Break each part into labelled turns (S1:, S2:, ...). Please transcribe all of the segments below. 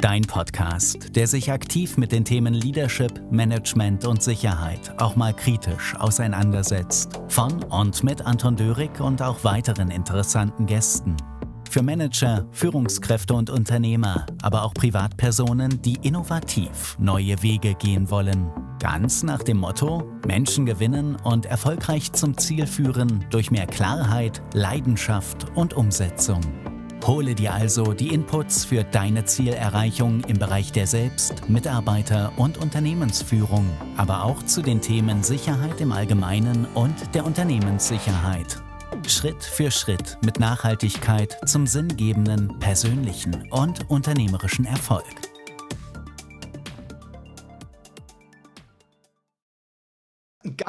S1: Dein Podcast, der sich aktiv mit den Themen Leadership, Management und Sicherheit auch mal kritisch auseinandersetzt. Von und mit Anton Dörig und auch weiteren interessanten Gästen. Für Manager, Führungskräfte und Unternehmer, aber auch Privatpersonen, die innovativ neue Wege gehen wollen. Ganz nach dem Motto, Menschen gewinnen und erfolgreich zum Ziel führen durch mehr Klarheit, Leidenschaft und Umsetzung. Hole dir also die Inputs für deine Zielerreichung im Bereich der Selbst-, Mitarbeiter- und Unternehmensführung, aber auch zu den Themen Sicherheit im Allgemeinen und der Unternehmenssicherheit. Schritt für Schritt mit Nachhaltigkeit zum sinngebenden, persönlichen und unternehmerischen Erfolg.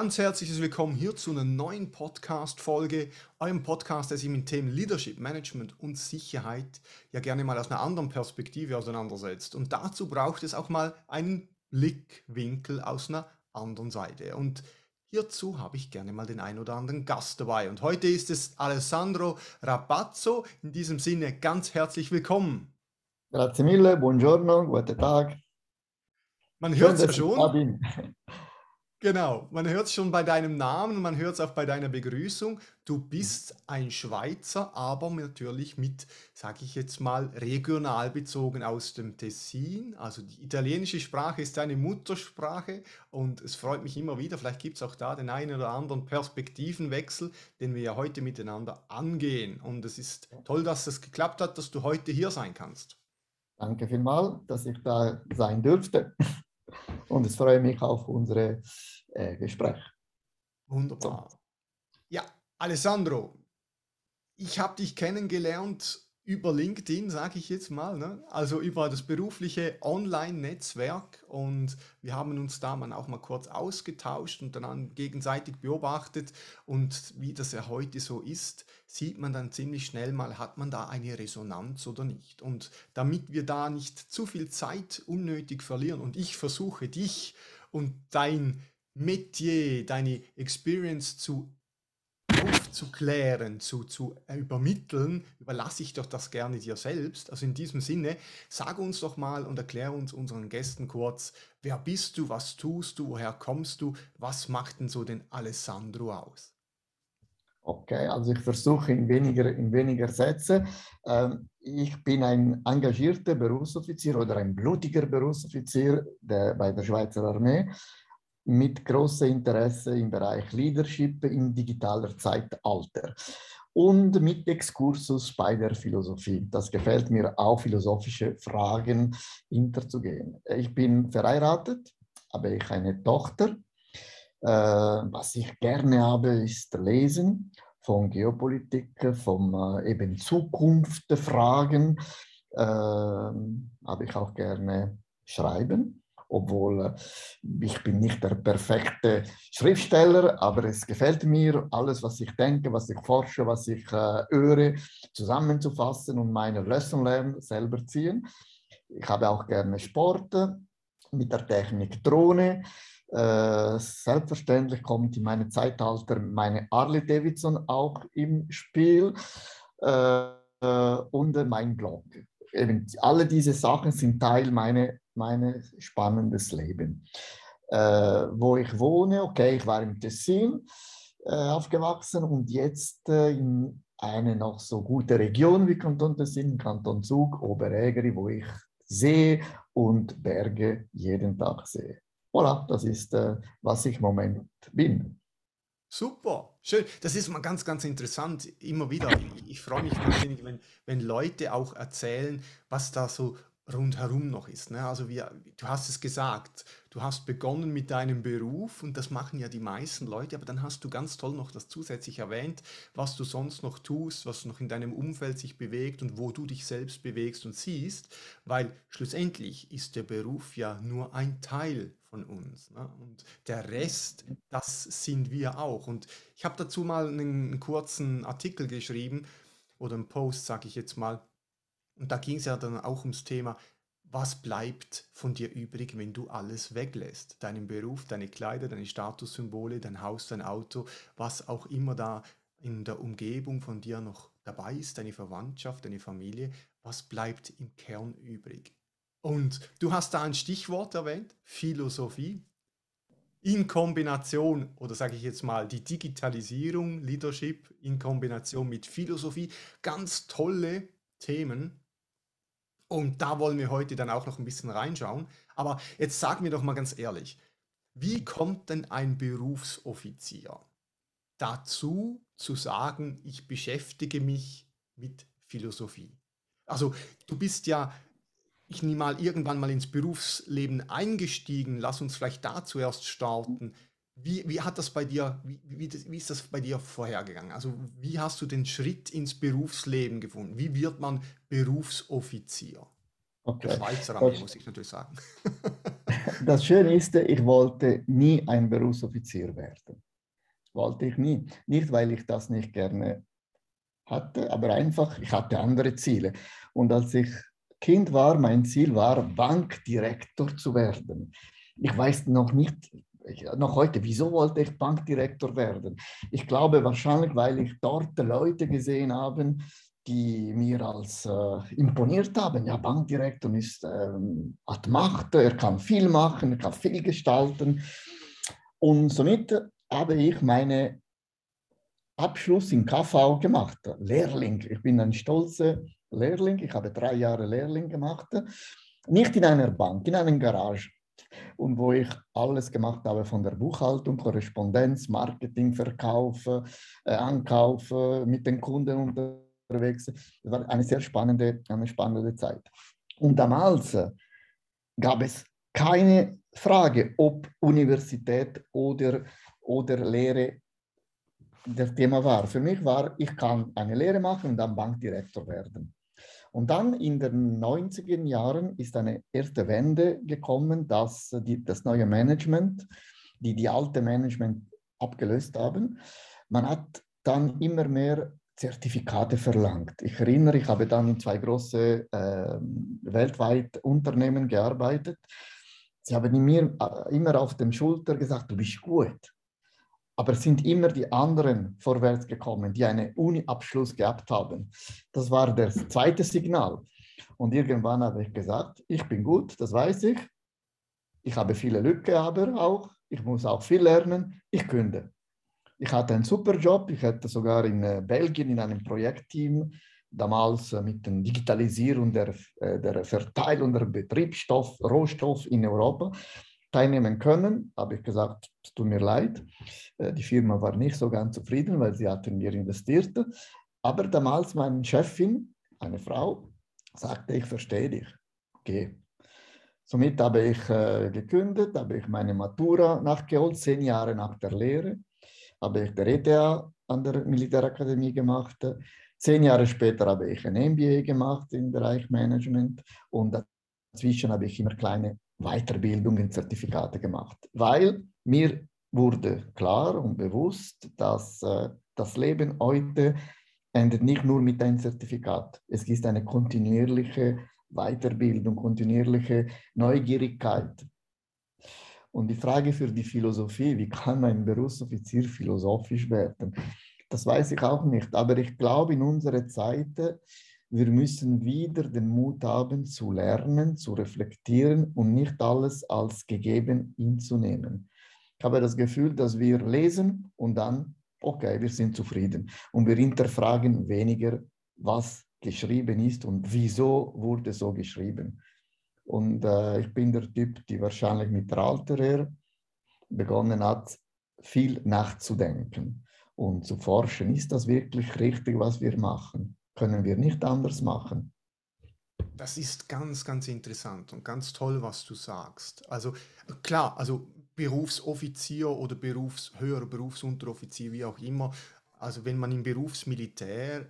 S2: Ganz herzliches Willkommen hier zu einer neuen Podcast-Folge, eurem Podcast, der sich mit Themen Leadership, Management und Sicherheit ja gerne mal aus einer anderen Perspektive auseinandersetzt. Und dazu braucht es auch mal einen Blickwinkel aus einer anderen Seite. Und hierzu habe ich gerne mal den ein oder anderen Gast dabei. Und heute ist es Alessandro Rabazzo. In diesem Sinne ganz herzlich willkommen.
S3: Grazie mille, buongiorno, guten Tag.
S2: Man hört es ja schon. Genau, man hört es schon bei deinem Namen man hört es auch bei deiner Begrüßung. Du bist ein Schweizer, aber natürlich mit, sage ich jetzt mal, regional bezogen aus dem Tessin. Also die italienische Sprache ist deine Muttersprache und es freut mich immer wieder, vielleicht gibt es auch da den einen oder anderen Perspektivenwechsel, den wir ja heute miteinander angehen. Und es ist toll, dass es geklappt hat, dass du heute hier sein kannst.
S3: Danke vielmals, dass ich da sein dürfte. Und es freue mich auf unsere äh, Gespräch.
S2: Wunderbar. So. Ja, Alessandro, ich habe dich kennengelernt über LinkedIn, sage ich jetzt mal, ne? also über das berufliche Online-Netzwerk und wir haben uns da mal auch mal kurz ausgetauscht und dann gegenseitig beobachtet und wie das ja heute so ist, sieht man dann ziemlich schnell mal, hat man da eine Resonanz oder nicht. Und damit wir da nicht zu viel Zeit unnötig verlieren und ich versuche dich und dein Metier, deine Experience zu aufzuklären, zu, zu übermitteln, überlasse ich doch das gerne dir selbst. Also in diesem Sinne, sag uns doch mal und erklär uns unseren Gästen kurz, wer bist du, was tust du, woher kommst du, was macht denn so den Alessandro aus?
S3: Okay, also ich versuche in weniger, in weniger Sätze. Ähm, ich bin ein engagierter Berufsoffizier oder ein blutiger Berufsoffizier der, bei der Schweizer Armee mit großem Interesse im Bereich Leadership im digitaler Zeitalter und mit Exkursus bei der Philosophie. Das gefällt mir auch, philosophische Fragen hinterzugehen. Ich bin verheiratet, habe ich eine Tochter. Äh, was ich gerne habe, ist Lesen von Geopolitik, von äh, eben Zukunftsfragen. Äh, habe ich auch gerne Schreiben obwohl äh, ich bin nicht der perfekte Schriftsteller, aber es gefällt mir, alles, was ich denke, was ich forsche, was ich äh, höre, zusammenzufassen und meine Lesson lernen, selber ziehen. Ich habe auch gerne Sport mit der Technik Drohne. Äh, selbstverständlich kommt in meinem Zeitalter meine Harley Davidson auch im Spiel äh, und mein Blog. Eben, alle diese Sachen sind Teil meiner mein spannendes Leben. Äh, wo ich wohne, okay, ich war im Tessin äh, aufgewachsen und jetzt äh, in eine noch so gute Region wie Kanton Tessin, Kanton Zug, Oberägeri, wo ich See und Berge jeden Tag sehe. Voilà, das ist, äh, was ich im Moment bin.
S2: Super, schön. Das ist mal ganz, ganz interessant. Immer wieder. Ich, ich freue mich wahnsinnig, wenn, wenn Leute auch erzählen, was da so rundherum noch ist. Ne? Also wir, du hast es gesagt, du hast begonnen mit deinem Beruf und das machen ja die meisten Leute, aber dann hast du ganz toll noch das zusätzlich erwähnt, was du sonst noch tust, was noch in deinem Umfeld sich bewegt und wo du dich selbst bewegst und siehst, weil schlussendlich ist der Beruf ja nur ein Teil von uns. Ne? Und der Rest, das sind wir auch. Und ich habe dazu mal einen, einen kurzen Artikel geschrieben oder einen Post, sage ich jetzt mal, und da ging es ja dann auch ums Thema, was bleibt von dir übrig, wenn du alles weglässt? Deinen Beruf, deine Kleider, deine Statussymbole, dein Haus, dein Auto, was auch immer da in der Umgebung von dir noch dabei ist, deine Verwandtschaft, deine Familie, was bleibt im Kern übrig? Und du hast da ein Stichwort erwähnt, Philosophie. In Kombination, oder sage ich jetzt mal, die Digitalisierung, Leadership in Kombination mit Philosophie, ganz tolle Themen. Und da wollen wir heute dann auch noch ein bisschen reinschauen. Aber jetzt sag mir doch mal ganz ehrlich, wie kommt denn ein Berufsoffizier dazu zu sagen, ich beschäftige mich mit Philosophie? Also du bist ja, ich nehme mal irgendwann mal ins Berufsleben eingestiegen. Lass uns vielleicht da zuerst starten. Wie, wie hat das bei dir, wie, wie, wie ist das bei dir vorhergegangen? Also wie hast du den Schritt ins Berufsleben gefunden? Wie wird man Berufsoffizier?
S3: Okay.
S2: Der Schweizer Armee, muss ich natürlich sagen.
S3: das Schöne ist, ich wollte nie ein Berufsoffizier werden. Wollte ich nie. Nicht, weil ich das nicht gerne hatte, aber einfach, ich hatte andere Ziele. Und als ich Kind war, mein Ziel war, Bankdirektor zu werden. Ich weiß noch nicht, noch heute, wieso wollte ich Bankdirektor werden? Ich glaube wahrscheinlich, weil ich dort Leute gesehen habe, die mir als äh, imponiert haben. Ja, Bankdirektor ist, ähm, hat Macht, er kann viel machen, er kann viel gestalten. Und somit habe ich meinen Abschluss in KV gemacht, Lehrling. Ich bin ein stolzer Lehrling, ich habe drei Jahre Lehrling gemacht, nicht in einer Bank, in einer Garage. Und wo ich alles gemacht habe von der Buchhaltung, Korrespondenz, Marketing, Verkauf, äh, Ankauf, mit den Kunden und unterwegs. Das war eine sehr spannende, eine spannende Zeit. Und damals gab es keine Frage, ob Universität oder, oder Lehre das Thema war. Für mich war, ich kann eine Lehre machen und dann Bankdirektor werden. Und dann in den 90er Jahren ist eine erste Wende gekommen, dass die, das neue Management, die die alte Management abgelöst haben, man hat dann immer mehr Zertifikate verlangt. Ich erinnere, ich habe dann in zwei große äh, weltweit Unternehmen gearbeitet. Sie haben mir äh, immer auf den Schulter gesagt, du bist gut. Aber es sind immer die anderen vorwärts gekommen, die einen Uni-Abschluss gehabt haben. Das war das zweite Signal. Und irgendwann habe ich gesagt, ich bin gut, das weiß ich. Ich habe viele Lücken aber auch. Ich muss auch viel lernen. Ich künde. Ich hatte einen super Job. Ich hatte sogar in äh, Belgien in einem Projektteam damals äh, mit der Digitalisierung der, äh, der Verteilung der Betriebsstoff, Rohstoff in Europa teilnehmen können. Habe ich gesagt, es tut mir leid. Die Firma war nicht so ganz zufrieden, weil sie hatten mir investiert. Aber damals meine Chefin, eine Frau, sagte, ich verstehe dich. Geh. Somit habe ich äh, gekündigt, habe ich meine Matura nachgeholt, zehn Jahre nach der Lehre habe ich der ETH an der Militärakademie gemacht. Zehn Jahre später habe ich ein MBA gemacht im Bereich Management und dazwischen habe ich immer kleine Weiterbildungen, Zertifikate gemacht, weil mir wurde klar und bewusst, dass äh, das Leben heute endet nicht nur mit einem Zertifikat. Es ist eine kontinuierliche Weiterbildung, kontinuierliche Neugierigkeit. Und die Frage für die Philosophie, wie kann ein Berufsoffizier philosophisch werden? Das weiß ich auch nicht, aber ich glaube, in unserer Zeit, wir müssen wieder den Mut haben, zu lernen, zu reflektieren und nicht alles als gegeben hinzunehmen. Ich habe das Gefühl, dass wir lesen und dann, okay, wir sind zufrieden. Und wir hinterfragen weniger, was geschrieben ist und wieso wurde so geschrieben. Und äh, ich bin der Typ, der wahrscheinlich mit der Alter her begonnen hat, viel nachzudenken und zu forschen. Ist das wirklich richtig, was wir machen? Können wir nicht anders machen?
S2: Das ist ganz, ganz interessant und ganz toll, was du sagst. Also klar, also Berufsoffizier oder Berufs, höherer Berufsunteroffizier, wie auch immer, also wenn man im Berufsmilitär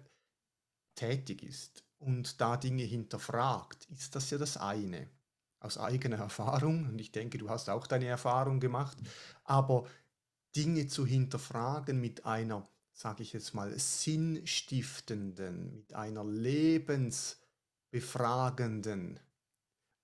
S2: tätig ist, und da Dinge hinterfragt, ist das ja das eine. Aus eigener Erfahrung, und ich denke, du hast auch deine Erfahrung gemacht, aber Dinge zu hinterfragen mit einer, sage ich jetzt mal, sinnstiftenden, mit einer lebensbefragenden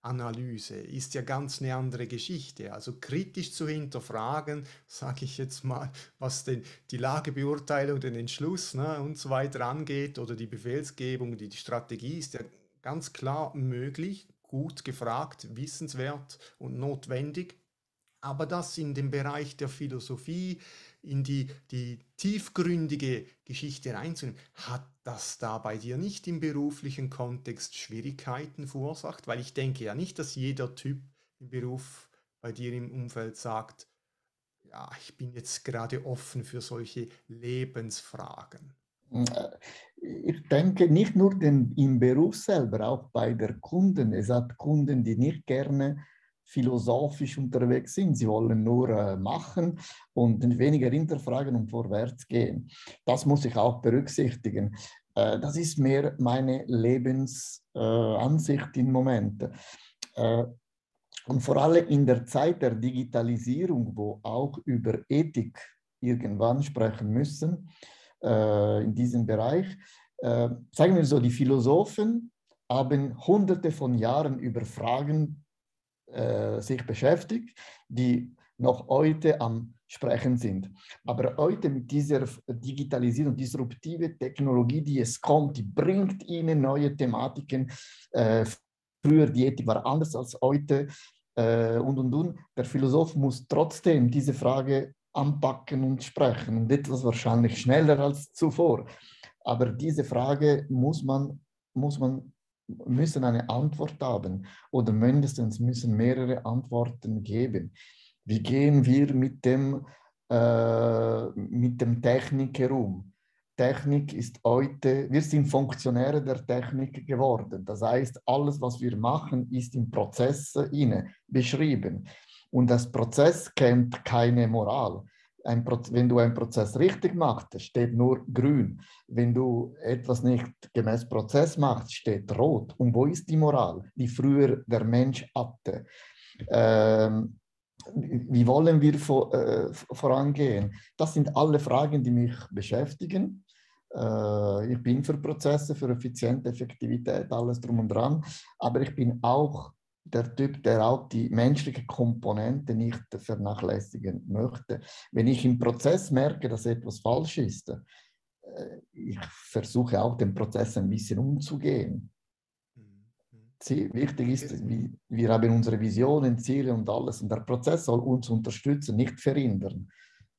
S2: Analyse ist ja ganz eine andere Geschichte. Also kritisch zu hinterfragen, sage ich jetzt mal, was denn die Lagebeurteilung, den Entschluss ne, und so weiter angeht oder die Befehlsgebung, die, die Strategie ist ja ganz klar möglich, gut gefragt, wissenswert und notwendig. Aber das in den Bereich der Philosophie, in die, die tiefgründige Geschichte reinzunehmen, hat das da bei dir nicht im beruflichen Kontext Schwierigkeiten verursacht? Weil ich denke ja nicht, dass jeder Typ im Beruf bei dir im Umfeld sagt, ja, ich bin jetzt gerade offen für solche Lebensfragen.
S3: Ich denke nicht nur den, im Beruf selber, auch bei der Kunden. Es hat Kunden, die nicht gerne philosophisch unterwegs sind. Sie wollen nur äh, machen und weniger hinterfragen und vorwärts gehen. Das muss ich auch berücksichtigen. Äh, das ist mehr meine Lebensansicht äh, im Moment. Äh, und vor allem in der Zeit der Digitalisierung, wo auch über Ethik irgendwann sprechen müssen, äh, in diesem Bereich, äh, sagen wir so, die Philosophen haben hunderte von Jahren über Fragen äh, sich beschäftigt, die noch heute am Sprechen sind. Aber heute mit dieser Digitalisierung, disruptive Technologie, die es kommt, die bringt ihnen neue Thematiken. Äh, früher die Ethik war anders als heute äh, und und und. Der Philosoph muss trotzdem diese Frage anpacken und sprechen und etwas wahrscheinlich schneller als zuvor. Aber diese Frage muss man, muss man müssen eine Antwort haben oder mindestens müssen mehrere Antworten geben. Wie gehen wir mit dem, äh, mit dem Technik herum? Technik ist heute, wir sind Funktionäre der Technik geworden. Das heißt, alles, was wir machen, ist in Prozesse inne beschrieben. Und das Prozess kennt keine Moral ein, wenn du einen Prozess richtig machst, steht nur grün. Wenn du etwas nicht gemäß Prozess machst, steht rot. Und wo ist die Moral, die früher der Mensch hatte? Ähm, wie wollen wir vor, äh, vorangehen? Das sind alle Fragen, die mich beschäftigen. Äh, ich bin für Prozesse, für effiziente Effektivität, alles drum und dran. Aber ich bin auch der Typ, der auch die menschliche Komponente nicht vernachlässigen möchte. Wenn ich im Prozess merke, dass etwas falsch ist, äh, ich versuche auch den Prozess ein bisschen umzugehen. Sie, wichtig ist, wir haben unsere Visionen, Ziele und alles und der Prozess soll uns unterstützen, nicht verhindern.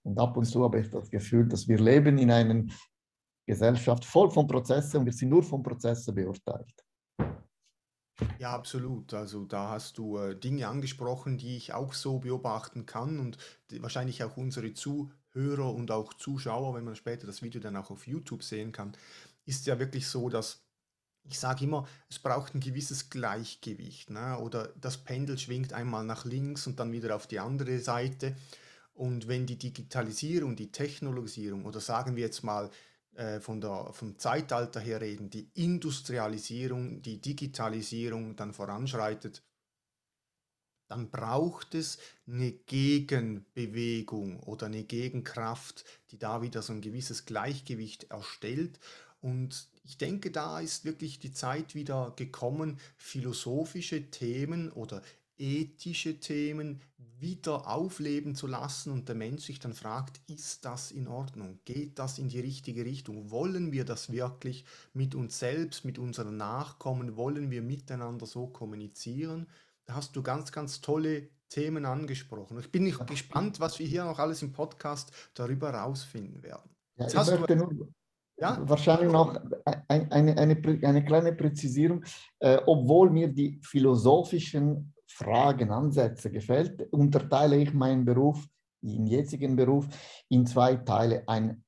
S3: Und ab und zu habe ich das Gefühl, dass wir leben in einer Gesellschaft voll von Prozessen und wir sind nur von Prozessen beurteilt.
S2: Ja, absolut. Also da hast du äh, Dinge angesprochen, die ich auch so beobachten kann und die, wahrscheinlich auch unsere Zuhörer und auch Zuschauer, wenn man später das Video dann auch auf YouTube sehen kann, ist ja wirklich so, dass ich sage immer, es braucht ein gewisses Gleichgewicht. Ne? Oder das Pendel schwingt einmal nach links und dann wieder auf die andere Seite. Und wenn die Digitalisierung, die Technologisierung oder sagen wir jetzt mal äh, von der, vom Zeitalter her reden, die Industrialisierung, die Digitalisierung dann voranschreitet, dann braucht es eine Gegenbewegung oder eine Gegenkraft, die da wieder so ein gewisses Gleichgewicht erstellt. Und ich denke, da ist wirklich die Zeit wieder gekommen, philosophische Themen oder ethische Themen wieder aufleben zu lassen und der Mensch sich dann fragt, ist das in Ordnung? Geht das in die richtige Richtung? Wollen wir das wirklich mit uns selbst, mit unseren Nachkommen? Wollen wir miteinander so kommunizieren? Da hast du ganz, ganz tolle Themen angesprochen. Ich bin nicht gespannt, was wir hier noch alles im Podcast darüber herausfinden werden.
S3: Ja, ich möchte nur ja? wahrscheinlich noch eine, eine, eine, eine kleine Präzisierung. Äh, obwohl mir die philosophischen Fragen, Ansätze gefällt, unterteile ich meinen Beruf, den jetzigen Beruf, in zwei Teile. Ein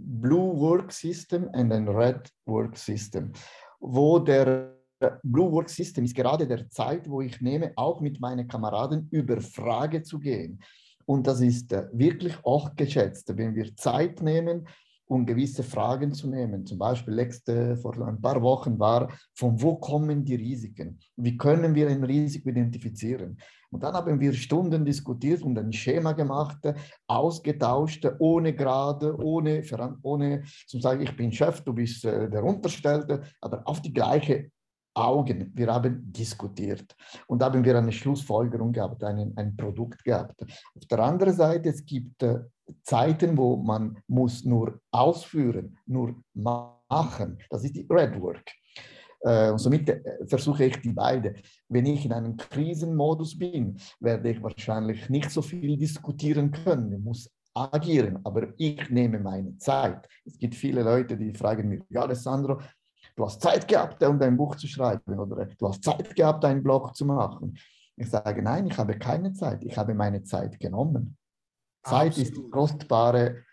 S3: Blue Work System und ein Red Work System, wo der Blue Work System ist gerade der Zeit, wo ich nehme, auch mit meinen Kameraden über Frage zu gehen. Und das ist äh, wirklich auch geschätzt, wenn wir Zeit nehmen, um gewisse Fragen zu nehmen. Zum Beispiel letzte, vor ein paar Wochen war, von wo kommen die Risiken? Wie können wir ein Risiko identifizieren? Und dann haben wir Stunden diskutiert und ein Schema gemacht, ausgetauscht, ohne Gerade, ohne, ohne zu sagen, ich bin Chef, du bist äh, der Unterstellte, aber auf die gleiche Augen. Wir haben diskutiert und haben wir eine Schlussfolgerung gehabt, ein, ein Produkt gehabt. Auf der anderen Seite, es gibt äh, Zeiten, wo man muss nur ausführen, nur machen. Das ist die Red Work. Äh, und somit äh, versuche ich die beide. Wenn ich in einem Krisenmodus bin, werde ich wahrscheinlich nicht so viel diskutieren können. Ich muss agieren, aber ich nehme meine Zeit. Es gibt viele Leute, die fragen mich, ja, Alessandro, du hast Zeit gehabt, um dein Buch zu schreiben oder du hast Zeit gehabt, einen Blog zu machen. Ich sage, nein, ich habe keine Zeit. Ich habe meine Zeit genommen. Zeit ist die kostbare,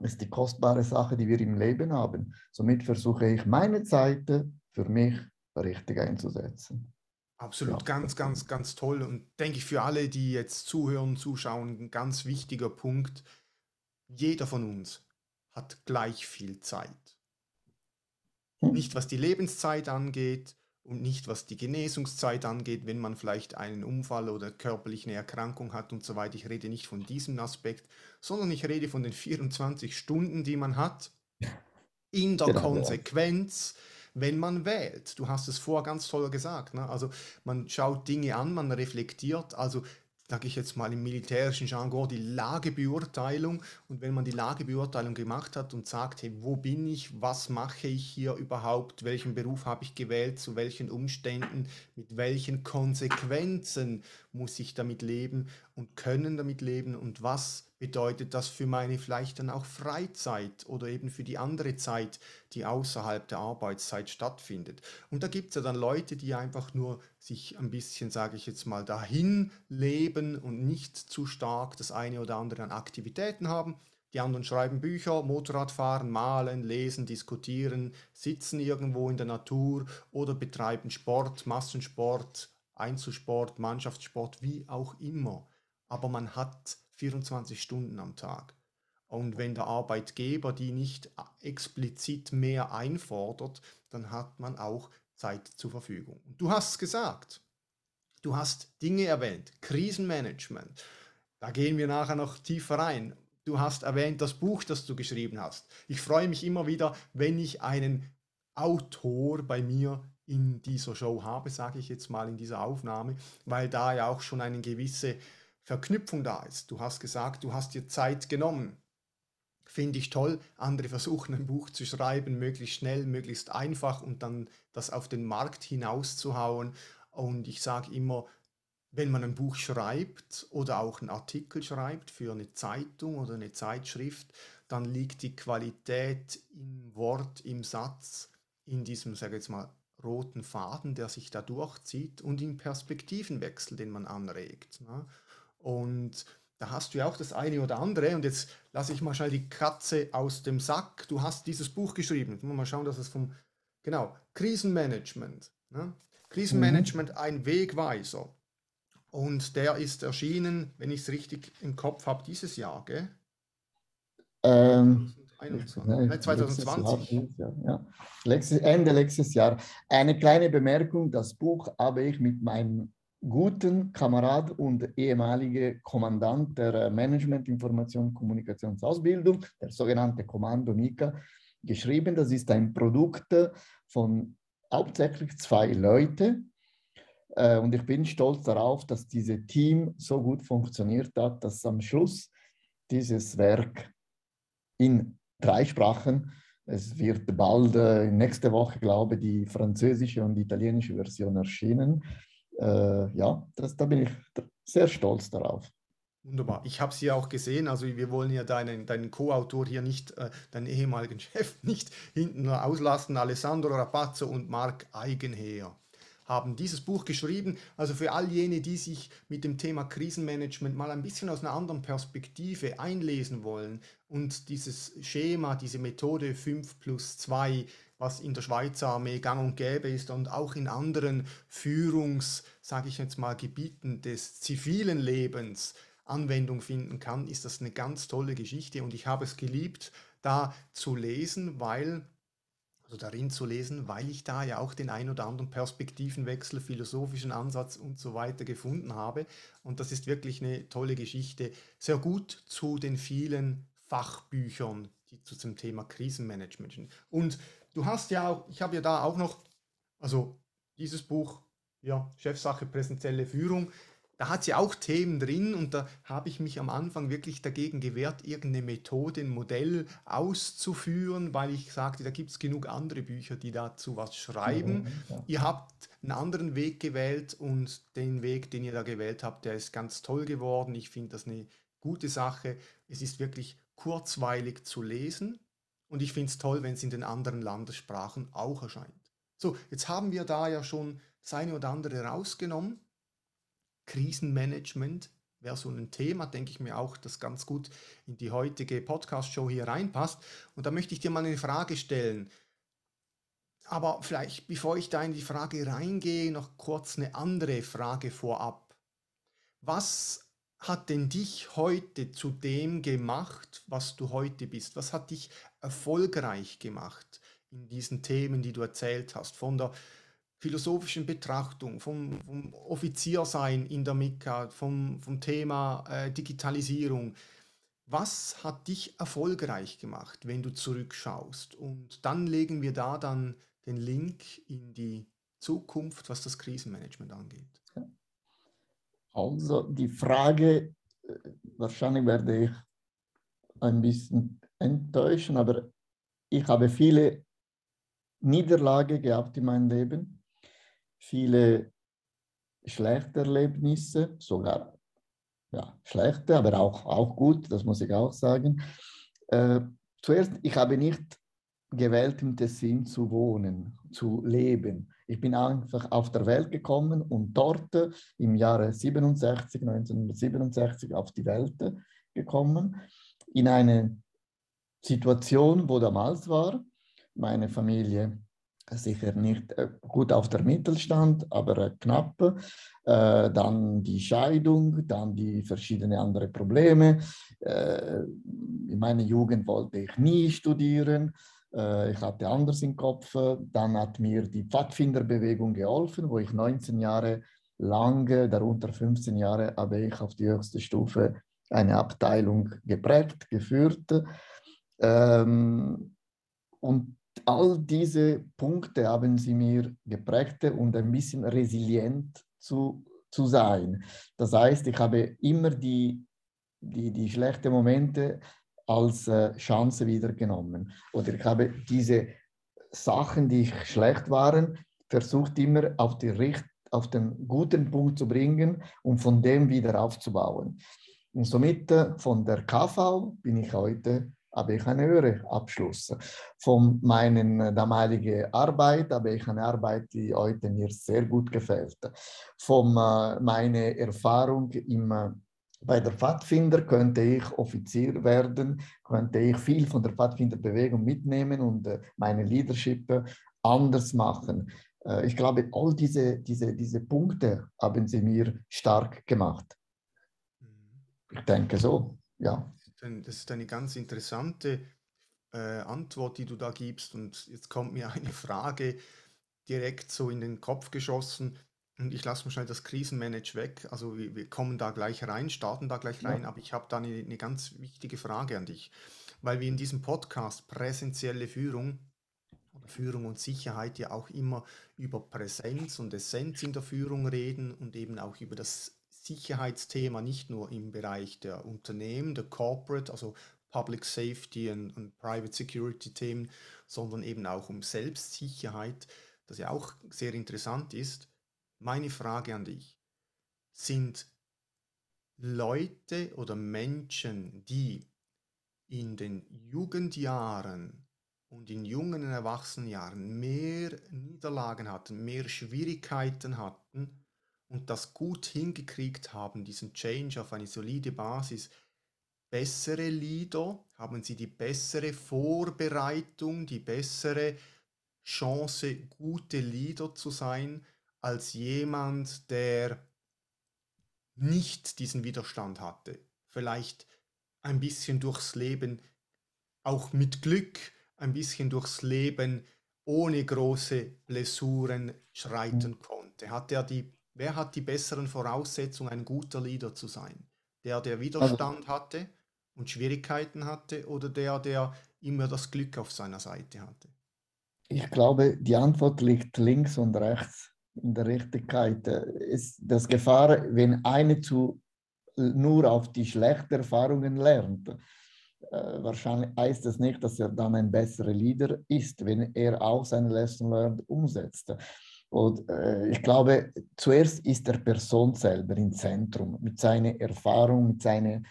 S3: ist die kostbare Sache, die wir im Leben haben. Somit versuche ich meine Zeit für mich richtig einzusetzen.
S2: Absolut, ja. ganz, ganz, ganz toll. Und denke ich für alle, die jetzt zuhören, zuschauen, ein ganz wichtiger Punkt. Jeder von uns hat gleich viel Zeit. Hm. Nicht was die Lebenszeit angeht und nicht was die Genesungszeit angeht, wenn man vielleicht einen Unfall oder körperlich eine Erkrankung hat und so weiter. Ich rede nicht von diesem Aspekt, sondern ich rede von den 24 Stunden, die man hat, in der genau, Konsequenz. Wenn man wählt. Du hast es vorher ganz toll gesagt. Ne? Also man schaut Dinge an, man reflektiert. Also sage ich jetzt mal im militärischen Jargon, die Lagebeurteilung. Und wenn man die Lagebeurteilung gemacht hat und sagt, hey, wo bin ich, was mache ich hier überhaupt, welchen Beruf habe ich gewählt, zu welchen Umständen, mit welchen Konsequenzen muss ich damit leben und können damit leben und was bedeutet das für meine vielleicht dann auch Freizeit oder eben für die andere Zeit, die außerhalb der Arbeitszeit stattfindet. Und da gibt es ja dann Leute, die einfach nur sich ein bisschen, sage ich jetzt mal, dahin leben und nicht zu stark das eine oder andere an Aktivitäten haben. Die anderen schreiben Bücher, Motorrad fahren, malen, lesen, diskutieren, sitzen irgendwo in der Natur oder betreiben Sport, Massensport, Einzelsport, Mannschaftssport, wie auch immer. Aber man hat 24 Stunden am Tag. Und wenn der Arbeitgeber die nicht explizit mehr einfordert, dann hat man auch Zeit zur Verfügung. Du hast es gesagt, du hast Dinge erwähnt, Krisenmanagement. Da gehen wir nachher noch tiefer rein. Du hast erwähnt das Buch, das du geschrieben hast. Ich freue mich immer wieder, wenn ich einen Autor bei mir in dieser Show habe, sage ich jetzt mal in dieser Aufnahme, weil da ja auch schon eine gewisse Verknüpfung da ist. Du hast gesagt, du hast dir Zeit genommen. Finde ich toll. Andere versuchen ein Buch zu schreiben, möglichst schnell, möglichst einfach und dann das auf den Markt hinauszuhauen. Und ich sage immer, wenn man ein Buch schreibt oder auch einen Artikel schreibt für eine Zeitung oder eine Zeitschrift, dann liegt die Qualität im Wort, im Satz, in diesem, sage ich jetzt mal, roten Faden, der sich da durchzieht und im Perspektivenwechsel, den man anregt. Ne? Und da hast du ja auch das eine oder andere. Und jetzt lasse ich mal schnell die Katze aus dem Sack. Du hast dieses Buch geschrieben. Mal schauen, dass es vom, genau, Krisenmanagement. Ne? Krisenmanagement, mhm. ein Wegweiser. Und der ist erschienen, wenn ich es richtig im Kopf habe, dieses Jahr, gell?
S3: Ähm, 2021. 2020. Jahr, ja. Ende letztes Jahr. Eine kleine Bemerkung, das Buch habe ich mit meinem guten Kamerad und ehemalige Kommandant der Management, Information, Kommunikationsausbildung, der sogenannte Kommando Mika, geschrieben. Das ist ein Produkt von hauptsächlich zwei Leuten. Äh, und ich bin stolz darauf, dass dieses Team so gut funktioniert hat, dass am Schluss dieses Werk in drei Sprachen, es wird bald äh, nächste Woche, glaube ich, die französische und die italienische Version erschienen, äh, ja, das, da bin ich sehr stolz darauf.
S2: Wunderbar. Ich habe es hier auch gesehen. Also wir wollen ja deinen, deinen Co-Autor hier nicht, äh, deinen ehemaligen Chef nicht hinten auslassen. Alessandro Rapazzo und Marc Eigenheer haben dieses Buch geschrieben. Also für all jene, die sich mit dem Thema Krisenmanagement mal ein bisschen aus einer anderen Perspektive einlesen wollen und dieses Schema, diese Methode 5 plus 2 was in der Schweizer Armee gang und gäbe ist und auch in anderen Führungs, sage ich jetzt mal, Gebieten des zivilen Lebens Anwendung finden kann, ist das eine ganz tolle Geschichte und ich habe es geliebt, da zu lesen, weil also darin zu lesen, weil ich da ja auch den ein oder anderen Perspektivenwechsel, philosophischen Ansatz und so weiter gefunden habe. Und das ist wirklich eine tolle Geschichte. Sehr gut zu den vielen Fachbüchern, die zu zum Thema Krisenmanagement sind. Und du hast ja auch, ich habe ja da auch noch, also dieses Buch, ja, Chefsache präsentielle Führung, da hat sie auch Themen drin und da habe ich mich am Anfang wirklich dagegen gewehrt, irgendeine Methode, ein Modell auszuführen, weil ich sagte, da gibt es genug andere Bücher, die dazu was schreiben. Ja, ja. Ihr habt einen anderen Weg gewählt und den Weg, den ihr da gewählt habt, der ist ganz toll geworden. Ich finde das eine gute Sache. Es ist wirklich kurzweilig zu lesen und ich finde es toll, wenn es in den anderen Landessprachen auch erscheint. So, jetzt haben wir da ja schon das eine oder andere rausgenommen. Krisenmanagement wäre so ein Thema, denke ich mir auch, das ganz gut in die heutige Podcast-Show hier reinpasst. Und da möchte ich dir mal eine Frage stellen. Aber vielleicht, bevor ich da in die Frage reingehe, noch kurz eine andere Frage vorab. Was hat denn dich heute zu dem gemacht, was du heute bist? Was hat dich erfolgreich gemacht in diesen Themen, die du erzählt hast? Von der philosophischen Betrachtung, vom, vom Offiziersein in der Mika, vom, vom Thema äh, Digitalisierung. Was hat dich erfolgreich gemacht, wenn du zurückschaust? Und dann legen wir da dann den Link in die Zukunft, was das Krisenmanagement angeht.
S3: Also die Frage, äh, wahrscheinlich werde ich ein bisschen enttäuschen, aber ich habe viele Niederlagen gehabt in meinem Leben viele schlechte Erlebnisse, sogar ja, schlechte, aber auch, auch gut, das muss ich auch sagen. Äh, zuerst, ich habe nicht gewählt, im Tessin zu wohnen, zu leben. Ich bin einfach auf der Welt gekommen und dort im Jahre 67, 1967 auf die Welt gekommen, in eine Situation, wo damals war. Meine Familie sicher nicht äh, gut auf der Mittelstand, aber äh, knapp. Äh, dann die Scheidung, dann die verschiedenen anderen Probleme. in meiner Jugend wollte ich nie studieren. ich hatte anders im Kopf. Dann hat mir die Pfadfinderbewegung geholfen, wo ich 19 Jahre lang, darunter 15 Jahre, habe ich auf die höchste Stufe eine Abteilung geprägt, geführt. Ähm, und all diese Punkte haben sie mir geprägt und ein bisschen resilient zu, zu sein. Das heißt, ich habe immer die, die, die schlechten Momente als äh, Chance wieder genommen. Oder ich habe diese Sachen, die schlecht waren, versucht immer auf, die Richt auf den guten Punkt zu bringen und von dem wieder aufzubauen. Und somit äh, von der KV bin ich heute habe ich einen höheren Abschluss. Von meiner damaligen Arbeit habe ich eine Arbeit, die heute mir sehr gut gefällt. Von äh, meiner Erfahrung im, äh, bei der Pfadfinder könnte ich Offizier werden, könnte ich viel von der Pfadfinderbewegung mitnehmen und äh, meine Leadership anders machen. Ich glaube, all diese, diese, diese Punkte haben sie mir stark gemacht. Mhm. Ich denke so, ja
S2: das ist eine ganz interessante äh, Antwort, die du da gibst. Und jetzt kommt mir eine Frage direkt so in den Kopf geschossen. Und ich lasse mal schnell das Krisenmanage weg. Also wir, wir, kommen da gleich rein, starten da gleich rein. Ja. Aber ich habe da eine, eine ganz wichtige Frage an dich. Weil wir in diesem Podcast präsentielle Führung oder Führung und Sicherheit ja auch immer über Präsenz und Essenz in der Führung reden und eben auch über das Sicherheitsthema nicht nur im Bereich der Unternehmen, der Corporate, also Public Safety und, und Private Security Themen, sondern eben auch um Selbstsicherheit, das ja auch sehr interessant ist. Meine Frage an dich, sind Leute oder Menschen, die in den Jugendjahren und in jungen Erwachsenenjahren mehr Niederlagen hatten, mehr Schwierigkeiten hatten, und das gut hingekriegt haben, diesen Change auf eine solide Basis, bessere Leader, haben sie die bessere Vorbereitung, die bessere Chance, gute Leader zu sein, als jemand, der nicht diesen Widerstand hatte. Vielleicht ein bisschen durchs Leben, auch mit Glück, ein bisschen durchs Leben ohne große Blessuren schreiten mhm. konnte. Hat er die Wer hat die besseren Voraussetzungen, ein guter Leader zu sein? Der, der Widerstand hatte und Schwierigkeiten hatte oder der, der immer das Glück auf seiner Seite hatte?
S3: Ich glaube, die Antwort liegt links und rechts in der Richtigkeit. Ist das Gefahr, wenn eine zu, nur auf die schlechten Erfahrungen lernt. Äh, wahrscheinlich heißt das nicht, dass er dann ein besserer Leader ist, wenn er auch seine Lesson learned umsetzt. Und äh, ich glaube, zuerst ist der Person selber im Zentrum mit seiner Erfahrung, mit seinen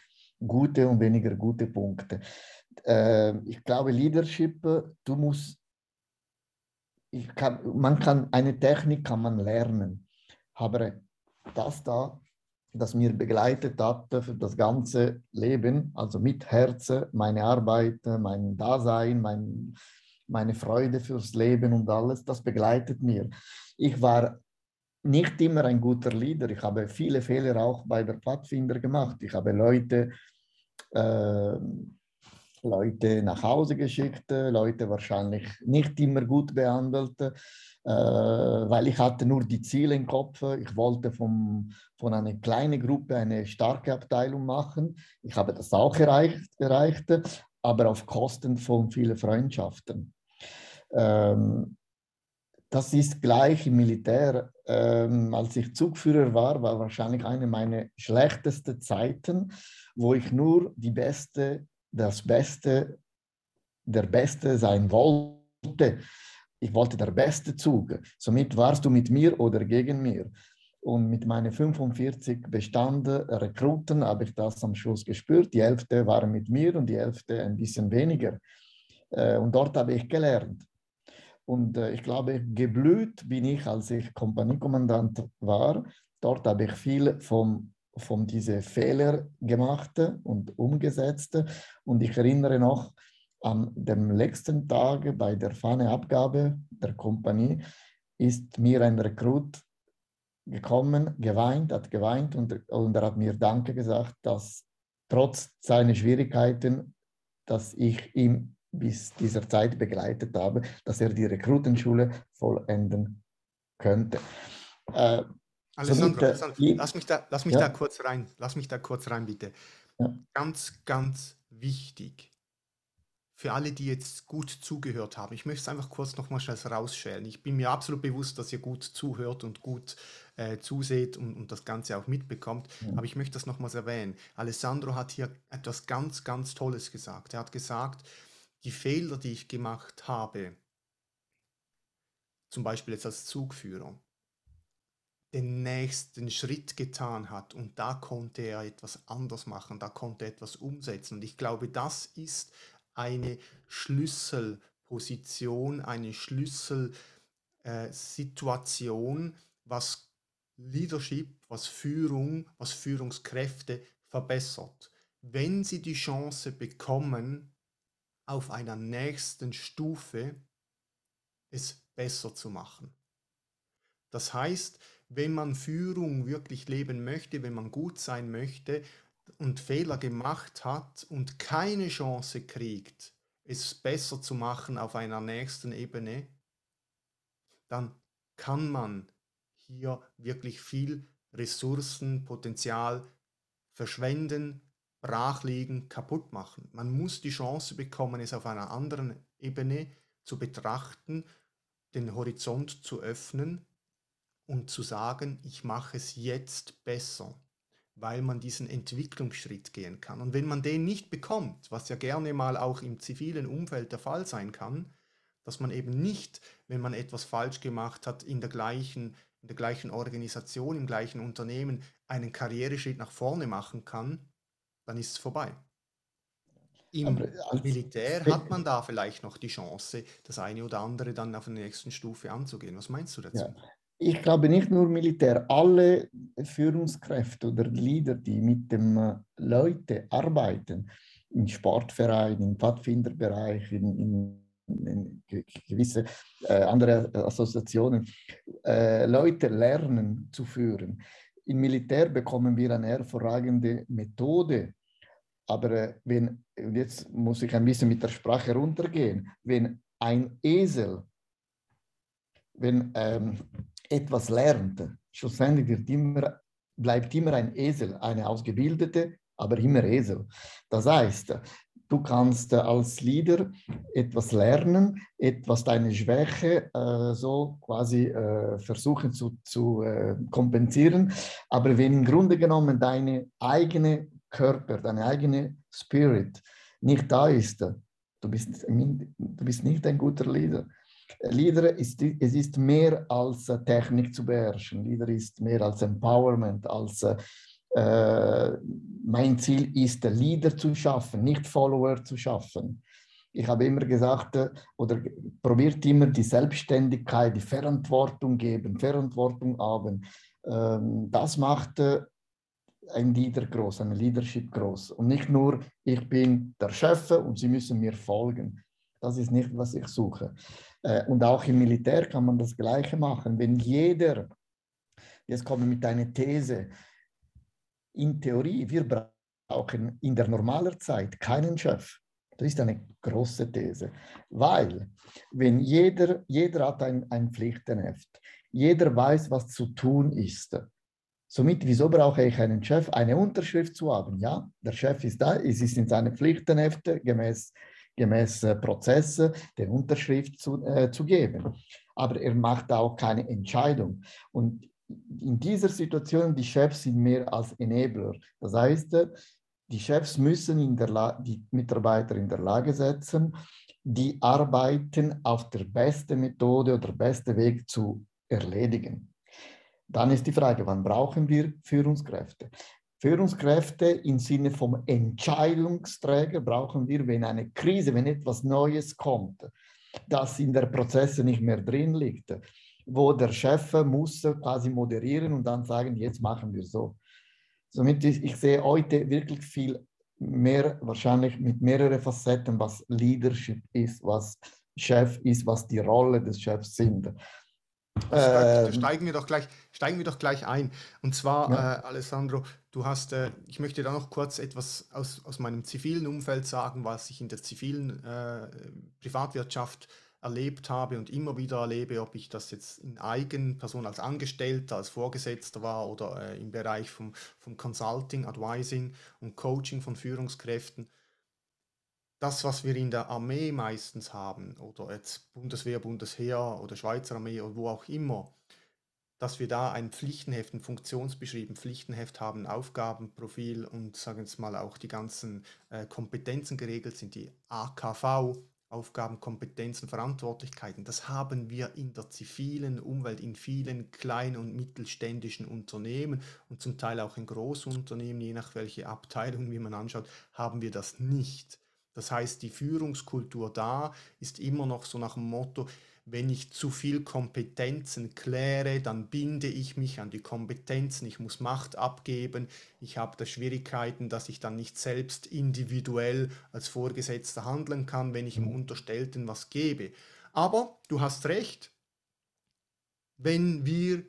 S3: guten und weniger guten Punkten. Äh, ich glaube, Leadership, du musst, kann, man kann, eine Technik kann man lernen, aber das da, das mir begleitet hat für das ganze Leben, also mit Herzen, meine Arbeit, mein Dasein, mein, meine Freude fürs Leben und alles, das begleitet mir. Ich war nicht immer ein guter Leader. Ich habe viele Fehler auch bei der Pfadfinder gemacht. Ich habe Leute, äh, Leute nach Hause geschickt, Leute wahrscheinlich nicht immer gut behandelt, äh, weil ich hatte nur die Ziele im Kopf. Ich wollte vom, von einer kleinen Gruppe eine starke Abteilung machen. Ich habe das auch erreicht, erreicht aber auf Kosten von vielen Freundschaften. Ähm, das ist gleich im Militär. Ähm, als ich Zugführer war, war wahrscheinlich eine meiner schlechtesten Zeiten, wo ich nur die Beste, das Beste, der Beste sein wollte. Ich wollte der beste Zug. Somit warst du mit mir oder gegen mir. Und mit meinen 45 bestanden Rekruten habe ich das am Schluss gespürt. Die Hälfte waren mit mir und die Hälfte ein bisschen weniger. Äh, und dort habe ich gelernt. Und äh, ich glaube, geblüht bin ich, als ich Kompaniekommandant war. Dort habe ich viel von, von diesen Fehler gemacht und umgesetzt. Und ich erinnere noch an dem letzten Tag bei der Fahneabgabe der Kompanie ist mir ein Rekrut gekommen, geweint, hat geweint und, und er hat mir Danke gesagt, dass trotz seiner Schwierigkeiten, dass ich ihm bis dieser Zeit begleitet habe, dass er die Rekrutenschule vollenden könnte.
S2: Äh, Alessandro, Alessandro lass mich, da, lass mich ja. da kurz rein, lass mich da kurz rein, bitte. Ja. Ganz, ganz wichtig für alle, die jetzt gut zugehört haben. Ich möchte es einfach kurz nochmal schnell rausschälen. Ich bin mir absolut bewusst, dass ihr gut zuhört und gut äh, zuseht und, und, das Ganze auch mitbekommt. Ja. Aber ich möchte das nochmals erwähnen. Alessandro hat hier etwas ganz, ganz Tolles gesagt. Er hat gesagt, die Fehler, die ich gemacht habe, zum Beispiel jetzt als Zugführer, den nächsten Schritt getan hat und da konnte er etwas anders machen, da konnte er etwas umsetzen. Und ich glaube, das ist eine Schlüsselposition, eine Schlüsselsituation, äh, was Leadership, was Führung, was Führungskräfte verbessert. Wenn sie die Chance bekommen, auf einer nächsten Stufe es besser zu machen. Das heißt, wenn man Führung wirklich leben möchte, wenn man gut sein möchte und Fehler gemacht hat und keine Chance kriegt, es besser zu machen auf einer nächsten Ebene, dann kann man hier wirklich viel Ressourcen, Potenzial verschwenden, brachlegen, kaputt machen. Man muss die Chance bekommen, es auf einer anderen Ebene zu betrachten, den Horizont zu öffnen und zu sagen, ich mache es jetzt besser, weil man diesen Entwicklungsschritt gehen kann. Und wenn man den nicht bekommt, was ja gerne mal auch im zivilen Umfeld der Fall sein kann, dass man eben nicht, wenn man etwas falsch gemacht hat, in der gleichen, in der gleichen Organisation, im gleichen Unternehmen einen Karriereschritt nach vorne machen kann, dann ist es vorbei. Im Militär hat man da vielleicht noch die Chance, das eine oder andere dann auf der nächsten Stufe anzugehen. Was meinst du dazu? Ja.
S3: Ich glaube nicht nur Militär, alle Führungskräfte oder Leader, die mit den äh, Leuten arbeiten, im Sportverein, im Pfadfinderbereich, in, in, in gewisse äh, andere Assoziationen, äh, Leute lernen zu führen. Im Militär bekommen wir eine hervorragende Methode, aber äh, wenn, jetzt muss ich ein bisschen mit der Sprache runtergehen, wenn ein Esel, wenn ähm, etwas lernt, schlussendlich wird immer, bleibt immer ein Esel, eine ausgebildete, aber immer Esel. Das heißt, Du kannst äh, als Leader etwas lernen, etwas deine Schwäche äh, so quasi äh, versuchen zu, zu äh, kompensieren. Aber wenn im Grunde genommen deine eigene Körper, deine eigene Spirit nicht da ist, du bist, du bist nicht ein guter Leader. Leader ist, es ist mehr als äh, Technik zu beherrschen. Leader ist mehr als Empowerment, als äh, äh, mein Ziel ist, Leader zu schaffen, nicht Follower zu schaffen. Ich habe immer gesagt äh, oder probiert immer die Selbstständigkeit, die Verantwortung geben, Verantwortung haben. Ähm, das macht äh, ein Leader groß, ein Leadership groß. Und nicht nur, ich bin der Chef und Sie müssen mir folgen. Das ist nicht, was ich suche. Und auch im Militär kann man das Gleiche machen. Wenn jeder, jetzt komme mit einer These, in Theorie, wir brauchen in der normalen Zeit keinen Chef. Das ist eine große These, weil wenn jeder, jeder hat ein, ein Pflichtenheft, jeder weiß, was zu tun ist. Somit, wieso brauche ich einen Chef? Eine Unterschrift zu haben. Ja, der Chef ist da, es ist in seinen Pflichtenhefte gemäß, gemäß äh, Prozesse, den Unterschrift zu, äh, zu geben. Aber er macht auch keine Entscheidung. Und in dieser Situation, die Chefs sind mehr als Enabler. Das heißt, die Chefs müssen die Mitarbeiter in der Lage setzen, die Arbeiten auf der besten Methode oder beste Weg zu erledigen. Dann ist die Frage, wann brauchen wir Führungskräfte? Führungskräfte im Sinne vom Entscheidungsträger brauchen wir, wenn eine Krise, wenn etwas Neues kommt, das in der Prozesse nicht mehr drin liegt wo der Chef muss quasi moderieren und dann sagen, jetzt machen wir so. Somit ich, ich sehe heute wirklich viel mehr, wahrscheinlich mit mehreren Facetten, was Leadership ist, was Chef ist, was die Rolle des Chefs sind.
S2: Ähm, steigen, wir doch gleich, steigen wir doch gleich ein. Und zwar, ja. äh, Alessandro, du hast, äh, ich möchte da noch kurz etwas aus, aus meinem zivilen Umfeld sagen, was ich in der zivilen äh, Privatwirtschaft äh, erlebt habe und immer wieder erlebe, ob ich das jetzt in Eigenperson als Angestellter, als Vorgesetzter war oder äh, im Bereich vom, vom Consulting, Advising und Coaching von Führungskräften. Das, was wir in der Armee meistens haben, oder jetzt Bundeswehr, Bundesheer oder Schweizer Armee oder wo auch immer, dass wir da ein Pflichtenheft, ein funktionsbeschrieben Pflichtenheft haben, Aufgabenprofil und sagen wir mal auch die ganzen äh, Kompetenzen geregelt sind, die AKV, Aufgaben, Kompetenzen, Verantwortlichkeiten. Das haben wir in der zivilen Umwelt, in vielen kleinen und mittelständischen Unternehmen und zum Teil auch in Großunternehmen, je nach welche Abteilung, wie man anschaut, haben wir das nicht. Das heißt, die Führungskultur da ist immer noch so nach dem Motto, wenn ich zu viel Kompetenzen kläre, dann binde ich mich an die Kompetenzen, ich muss Macht abgeben, ich habe da Schwierigkeiten, dass ich dann nicht selbst individuell als Vorgesetzter handeln kann, wenn ich im mhm. Unterstellten was gebe. Aber du hast recht, wenn wir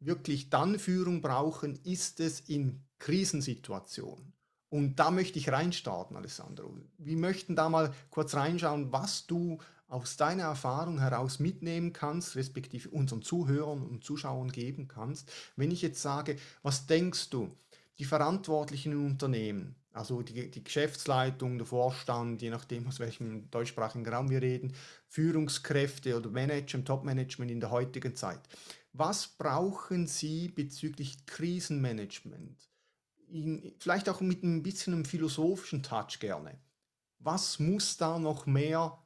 S2: wirklich dann Führung brauchen, ist es in Krisensituationen. Und da möchte ich reinstarten, Alessandro. Wir möchten da mal kurz reinschauen, was du aus deiner Erfahrung heraus mitnehmen kannst, respektive unseren Zuhörern und Zuschauern geben kannst. Wenn ich jetzt sage, was denkst du, die Verantwortlichen in Unternehmen, also die, die Geschäftsleitung, der Vorstand, je nachdem, aus welchem deutschsprachigen Raum wir reden, Führungskräfte oder Manager, Top-Management in der heutigen Zeit. Was brauchen sie bezüglich Krisenmanagement? In, vielleicht auch mit ein bisschen einem philosophischen Touch gerne. Was muss da noch mehr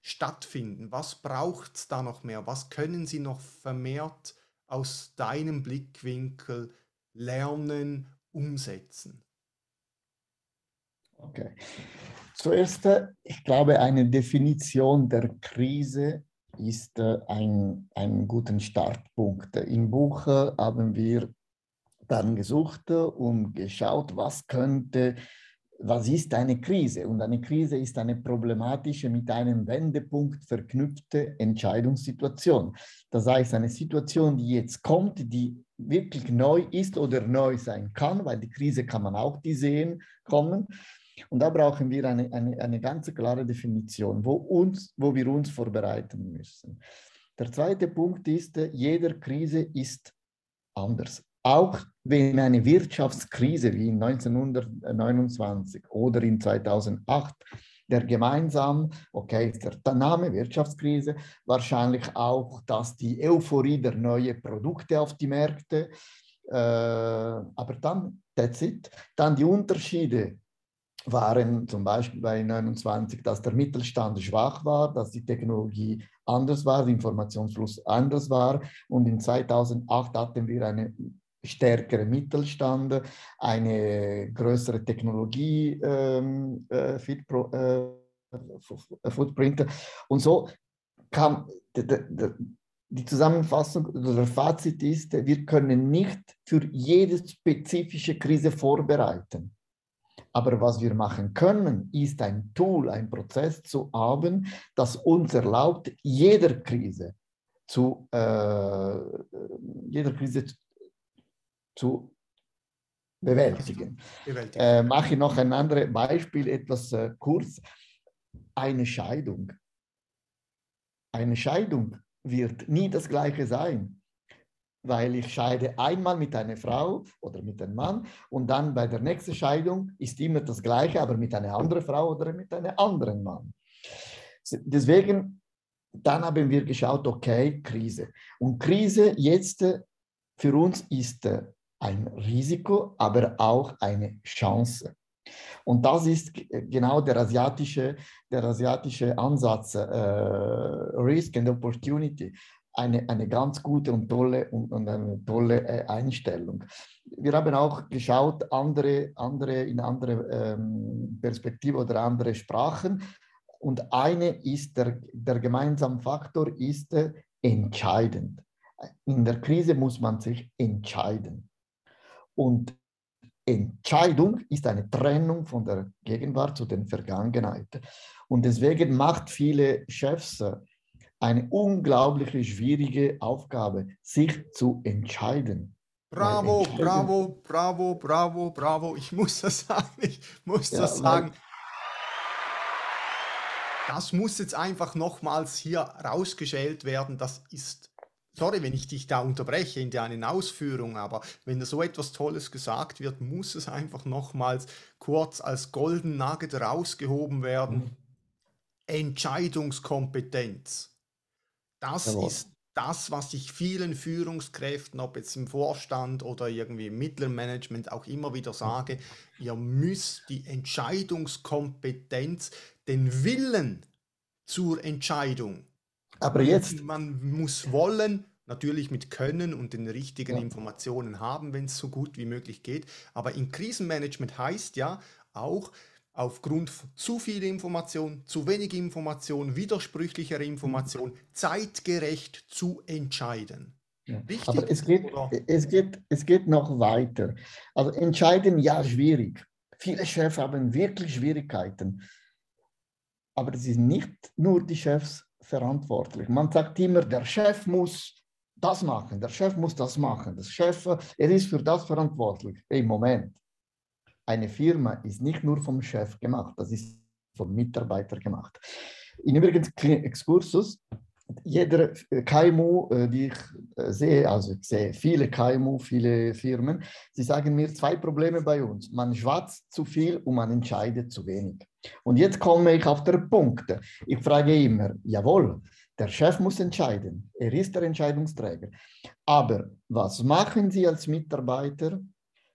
S2: stattfinden? Was braucht es da noch mehr? Was können Sie noch vermehrt aus deinem Blickwinkel lernen, umsetzen?
S3: Okay. Zuerst, äh, ich glaube, eine Definition der Krise ist äh, ein, ein guter Startpunkt. Im Buch äh, haben wir dann gesucht und geschaut, was könnte was ist eine Krise? Und eine Krise ist eine problematische, mit einem Wendepunkt verknüpfte Entscheidungssituation. Das heißt, eine Situation, die jetzt kommt, die wirklich neu ist oder neu sein kann, weil die Krise kann man auch die sehen kommen. Und da brauchen wir eine, eine, eine ganz klare Definition, wo, uns, wo wir uns vorbereiten müssen. Der zweite Punkt ist, jeder Krise ist anders. Auch wenn eine Wirtschaftskrise wie in 1929 oder in 2008 der gemeinsam, okay, der Name Wirtschaftskrise, wahrscheinlich auch, dass die Euphorie der neuen Produkte auf die Märkte, äh, aber dann, that's it. Dann die Unterschiede waren zum Beispiel bei 29, dass der Mittelstand schwach war, dass die Technologie anders war, der Informationsfluss anders war. Und in 2008 hatten wir eine stärkere Mittelstand, eine größere Technologie ähm, äh, äh, Footprint. Und so kam die Zusammenfassung oder der Fazit ist, wir können nicht für jede spezifische Krise vorbereiten. Aber was wir machen können, ist ein Tool, ein Prozess zu haben, das uns erlaubt, jeder Krise zu, äh, jeder Krise zu bewältigen. bewältigen. Äh, mache ich noch ein anderes Beispiel, etwas äh, kurz. Eine Scheidung. Eine Scheidung wird nie das gleiche sein weil ich scheide einmal mit einer Frau oder mit einem Mann und dann bei der nächsten Scheidung ist immer das Gleiche, aber mit einer anderen Frau oder mit einem anderen Mann. Deswegen, dann haben wir geschaut, okay, Krise. Und Krise jetzt äh, für uns ist äh, ein Risiko, aber auch eine Chance. Und das ist genau der asiatische, der asiatische Ansatz, äh, Risk and Opportunity eine, eine ganz gute und tolle und, und eine tolle äh, Einstellung. Wir haben auch geschaut, andere, andere in andere ähm, Perspektive oder andere Sprachen. Und eine ist, der, der gemeinsame Faktor ist äh, entscheidend. In der Krise muss man sich entscheiden. Und Entscheidung ist eine Trennung von der Gegenwart zu der Vergangenheit. Und deswegen macht viele Chefs eine unglaublich schwierige Aufgabe, sich zu entscheiden.
S2: Bravo, bravo, bravo, bravo, bravo. Ich muss das sagen, ich muss ja, das sagen. Das muss jetzt einfach nochmals hier rausgeschält werden. Das ist, sorry, wenn ich dich da unterbreche in deinen Ausführungen, aber wenn da so etwas Tolles gesagt wird, muss es einfach nochmals kurz als Golden Nugget rausgehoben werden. Mhm. Entscheidungskompetenz. Das Jawohl. ist das, was ich vielen Führungskräften, ob jetzt im Vorstand oder irgendwie im mittleren Management auch immer wieder sage, ihr müsst die Entscheidungskompetenz, den Willen zur Entscheidung.
S3: Aber jetzt.
S2: Man muss wollen, natürlich mit Können und den richtigen ja. Informationen haben, wenn es so gut wie möglich geht. Aber in Krisenmanagement heißt ja auch, aufgrund zu viel Information, zu wenig Information, widersprüchlicher Information zeitgerecht zu entscheiden.
S3: Ja. Aber es geht, es, geht, es geht noch weiter. Also entscheiden, ja, schwierig. Viele Chefs haben wirklich Schwierigkeiten. Aber es sind nicht nur die Chefs verantwortlich. Man sagt immer, der Chef muss das machen, der Chef muss das machen. Das Chef, er ist für das verantwortlich im Moment eine Firma ist nicht nur vom Chef gemacht, das ist vom Mitarbeiter gemacht. In übrigens Exkursus, jeder KMU, äh, die ich äh, sehe, also ich sehe viele KMU, viele Firmen, sie sagen mir zwei Probleme bei uns. Man schwatzt zu viel und man entscheidet zu wenig. Und jetzt komme ich auf den Punkt. Ich frage immer, jawohl, der Chef muss entscheiden. Er ist der Entscheidungsträger. Aber was machen Sie als Mitarbeiter,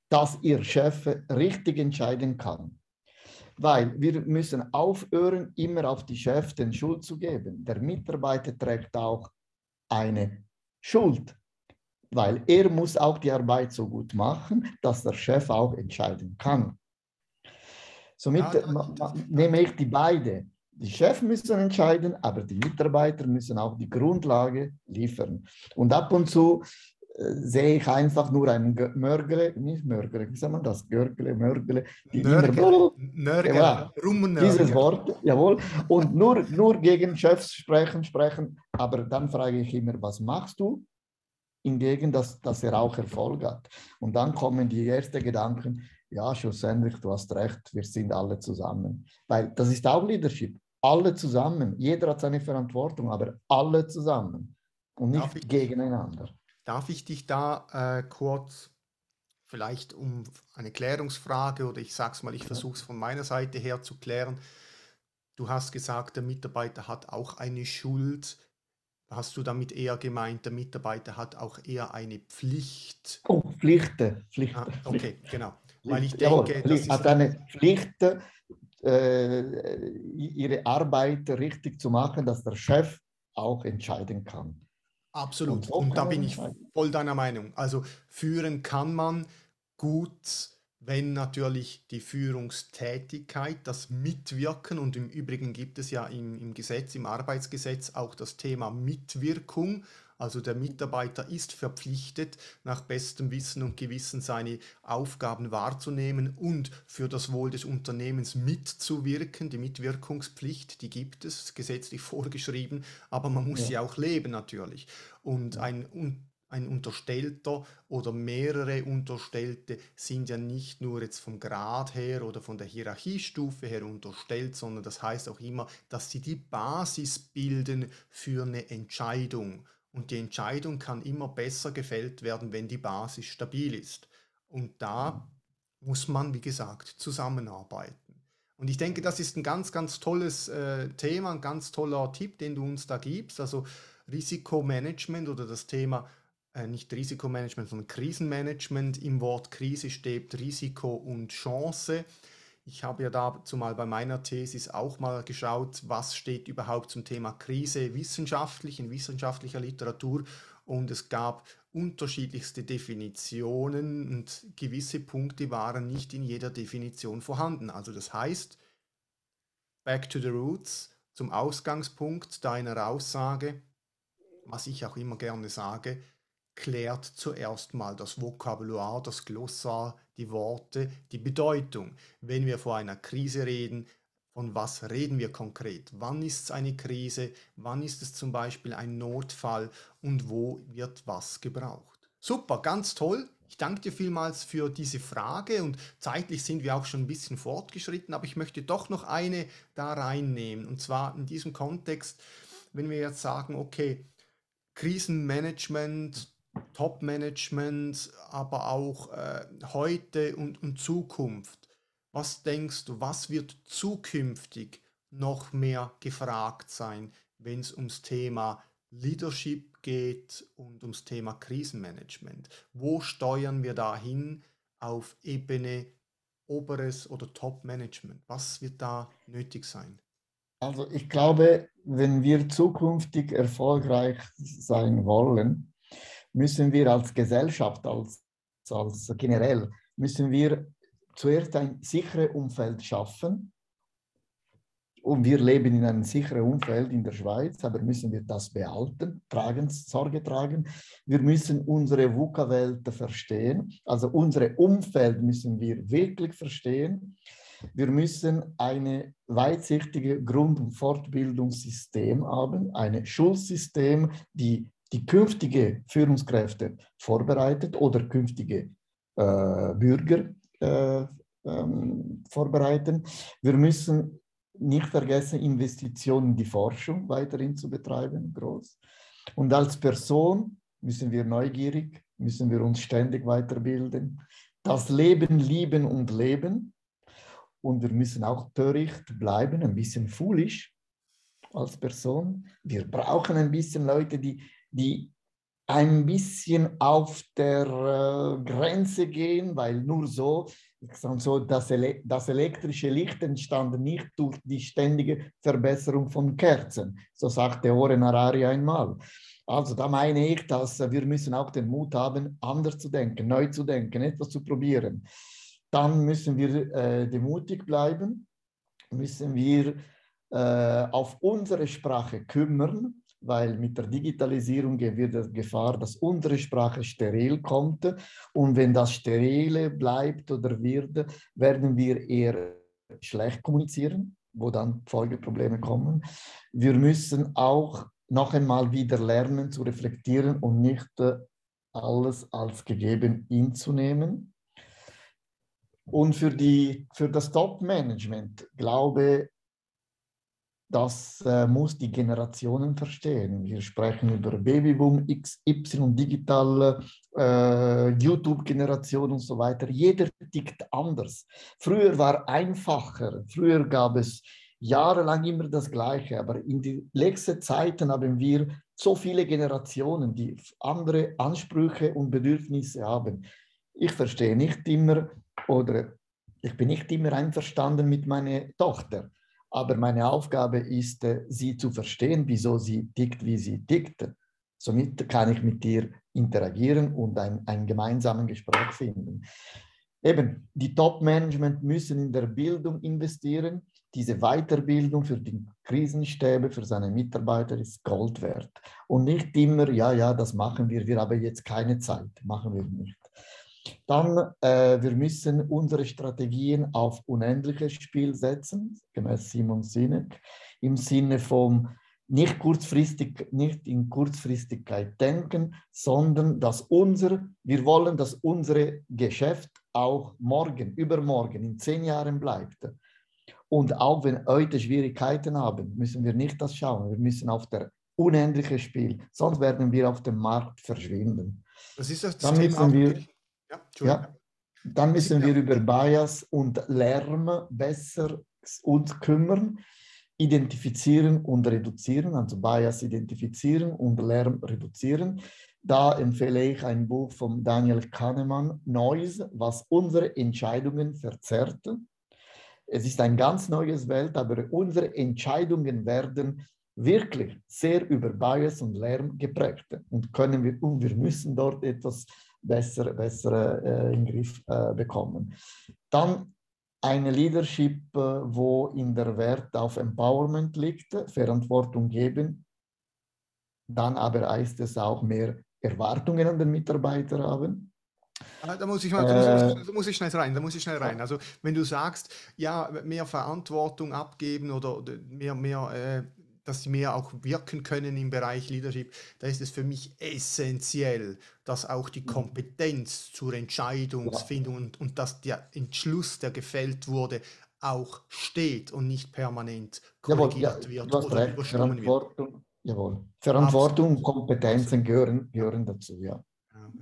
S3: dass Ihr Chef richtig entscheiden kann. Weil wir müssen aufhören, immer auf die Chef den Schuld zu geben. Der Mitarbeiter trägt auch eine Schuld, weil er muss auch die Arbeit so gut machen, dass der Chef auch entscheiden kann. Somit ja, nehme ich die beide. Die Chefs müssen entscheiden, aber die Mitarbeiter müssen auch die Grundlage liefern. Und ab und zu sehe ich einfach nur einen Mörgele, nicht Mörgele, wie sagt man das? Görgele, Mörgele. Die Nörgele, Nörgele, ja, dieses Wort, jawohl. Und nur, nur gegen Chefs sprechen, sprechen. Aber dann frage ich immer, was machst du? Hingegen, dass, dass er auch Erfolg hat. Und dann kommen die ersten Gedanken, ja, schlussendlich, du hast recht, wir sind alle zusammen. Weil das ist auch Leadership. Alle zusammen. Jeder hat seine Verantwortung, aber alle zusammen und nicht gegeneinander.
S2: Darf ich dich da äh, kurz vielleicht um eine Klärungsfrage oder ich sage es mal, ich versuche es von meiner Seite her zu klären. Du hast gesagt, der Mitarbeiter hat auch eine Schuld. Hast du damit eher gemeint, der Mitarbeiter hat auch eher eine Pflicht?
S3: Oh, Pflichten. Pflichten.
S2: Ah, okay, genau. Weil ich
S3: Jawohl,
S2: denke,
S3: Pflicht,
S2: das
S3: hat
S2: ist
S3: eine Pflicht, äh, ihre Arbeit richtig zu machen, dass der Chef auch entscheiden kann.
S2: Absolut.
S3: so
S2: Und da bin ich
S3: entscheiden.
S2: voll deiner Meinung. Also führen kann man gut, wenn natürlich die Führungstätigkeit, das Mitwirken und im Übrigen gibt es ja im, im Gesetz, im Arbeitsgesetz auch das Thema Mitwirkung. Also der Mitarbeiter ist verpflichtet, nach bestem Wissen und Gewissen seine Aufgaben wahrzunehmen und für das Wohl des Unternehmens mitzuwirken. Die Mitwirkungspflicht, die gibt es, gesetzlich vorgeschrieben, aber man muss
S3: Ja.
S2: sie auch leben natürlich. Und ein, ein Unterstellter oder mehrere Unterstellte sind ja nicht nur jetzt vom Grad her oder von der Hierarchiestufe her unterstellt, sondern das heißt auch immer, dass sie die Basis bilden für eine Entscheidung. Und die Entscheidung kann immer besser gefällt werden, wenn die Basis stabil ist. Und da muss man, wie gesagt, zusammenarbeiten. Und ich denke, das ist ein ganz, ganz tolles äh, Thema, ein ganz toller Tipp, den du uns da gibst. Also Risikomanagement oder das Thema, äh, nicht Risikomanagement, sondern Krisenmanagement. Im Wort Krise steht Risiko und Chance. Ich habe ja dazu mal bei meiner Thesis auch mal geschaut, was steht überhaupt zum Thema Krise wissenschaftlich, in wissenschaftlicher Literatur. Und es gab unterschiedlichste Definitionen und gewisse Punkte waren nicht in jeder Definition vorhanden. Also das heißt, back to the roots, zum Ausgangspunkt deiner Aussage, was ich auch immer gerne sage, klärt zuerst mal das Vokabular, das Glossar, die Worte, die Bedeutung. Wenn wir vor einer Krise reden, von was reden wir konkret? Wann ist es eine Krise? Wann ist es zum Beispiel ein Notfall? Und wo wird was gebraucht? Super, ganz toll. Ich danke dir vielmals für diese Frage und zeitlich sind wir auch schon ein bisschen fortgeschritten, aber ich möchte doch noch eine da reinnehmen. Und zwar in diesem Kontext, wenn wir jetzt sagen, okay, Krisenmanagement, Top-Management, aber auch äh, heute und, und Zukunft. Was denkst du, was wird zukünftig noch mehr gefragt sein, wenn es ums Thema Leadership geht und ums Thema Krisenmanagement? Wo steuern wir dahin auf Ebene oberes oder Top-Management? Was wird da nötig sein?
S3: Also ich glaube, wenn wir zukünftig erfolgreich sein wollen, müssen wir als Gesellschaft, als, als generell, müssen wir zuerst ein sicheres Umfeld schaffen. Und wir leben in einem sicheren Umfeld in der Schweiz, aber müssen wir das behalten, tragen, Sorge tragen. Wir müssen unsere VUCA-Welt verstehen, also unsere Umfeld müssen wir wirklich verstehen. Wir müssen ein weitsichtige Grund- und Fortbildungssystem haben, ein Schulsystem, die die künftige Führungskräfte vorbereitet oder künftige äh, Bürger äh, ähm, vorbereiten. Wir müssen nicht vergessen, Investitionen in die Forschung weiterhin zu betreiben, groß. Und als Person müssen wir neugierig, müssen wir uns ständig weiterbilden, das Leben lieben und leben. Und wir müssen auch töricht bleiben, ein bisschen foolish als Person. Wir brauchen ein bisschen Leute, die, die ein bisschen auf der äh, Grenze gehen, weil nur so, so das, Ele das elektrische Licht entstand nicht durch die ständige Verbesserung von Kerzen. So sagte Oren Harari einmal. Also da meine ich, dass wir müssen auch den Mut haben, anders zu denken, neu zu denken, etwas zu probieren. Dann müssen wir äh, demutig bleiben, müssen wir äh, auf unsere Sprache kümmern, weil mit der Digitalisierung wird die Gefahr, dass unsere Sprache steril kommt. Und wenn das sterile bleibt oder wird, werden wir eher schlecht kommunizieren, wo dann Folgeprobleme kommen. Wir müssen auch noch einmal wieder lernen zu reflektieren und nicht alles als gegeben hinzunehmen. Und für, die, für das Top-Management glaube das äh, muss die Generationen verstehen. Wir sprechen über Babyboom, XY, digitale äh, YouTube-Generation und so weiter. Jeder tickt anders. Früher war einfacher. Früher gab es jahrelang immer das Gleiche. Aber in den letzten Zeiten haben wir so viele Generationen, die andere Ansprüche und Bedürfnisse haben. Ich verstehe nicht immer oder ich bin nicht immer einverstanden mit meiner Tochter. Aber meine Aufgabe ist, äh, sie zu verstehen, wieso sie tickt, wie sie tickt. Somit kann ich mit ihr interagieren und ein, ein gemeinsames Gespräch finden. Eben, die Top-Management müssen in der Bildung investieren. Diese Weiterbildung für die Krisenstäbe, für seine Mitarbeiter ist Gold wert. Und nicht immer, ja, ja, das machen wir, wir haben jetzt keine Zeit, machen wir nicht. Dann, äh, wir müssen unsere Strategien auf unendliches Spiel setzen, gemäß Simon Sinek, im Sinne von nicht kurzfristig, nicht in Kurzfristigkeit denken, sondern dass unser, wir wollen, dass unser Geschäft auch morgen, übermorgen, in zehn Jahren bleibt. Und auch wenn heute Schwierigkeiten haben, müssen wir nicht das schauen. Wir müssen auf der unendliche Spiel, sonst werden wir auf dem Markt verschwinden.
S2: Das ist das
S3: Dann müssen wir ja. Dann müssen wir über Bias und Lärm besser uns kümmern, identifizieren und reduzieren, also Bias identifizieren und Lärm reduzieren. Da empfehle ich ein Buch von Daniel Kahnemann, Noise, was unsere Entscheidungen verzerrt. Es ist ein ganz neues Welt, aber unsere Entscheidungen werden wirklich sehr über Bias und Lärm geprägt und können wir und wir müssen dort etwas besser, besser äh, in den Griff äh, bekommen. Dann eine Leadership, äh, wo in der Wert auf Empowerment liegt, Verantwortung geben. Dann aber heißt es auch mehr Erwartungen an den Mitarbeiter haben.
S2: Ah, da muss ich mal, da muss, da muss ich schnell rein, da muss ich schnell rein. Also wenn du sagst, ja, mehr Verantwortung abgeben oder mehr, mehr äh, dass sie mehr auch wirken können im Bereich Leadership, da ist es für mich essentiell, dass auch die mhm. Kompetenz zur Entscheidungsfindung und, und dass der Entschluss, der gefällt wurde, auch steht und nicht permanent korrigiert
S3: jawohl, ja, wird oder recht. überstimmen wird. Jawohl. Verantwortung und Kompetenzen gehören, gehören dazu, ja.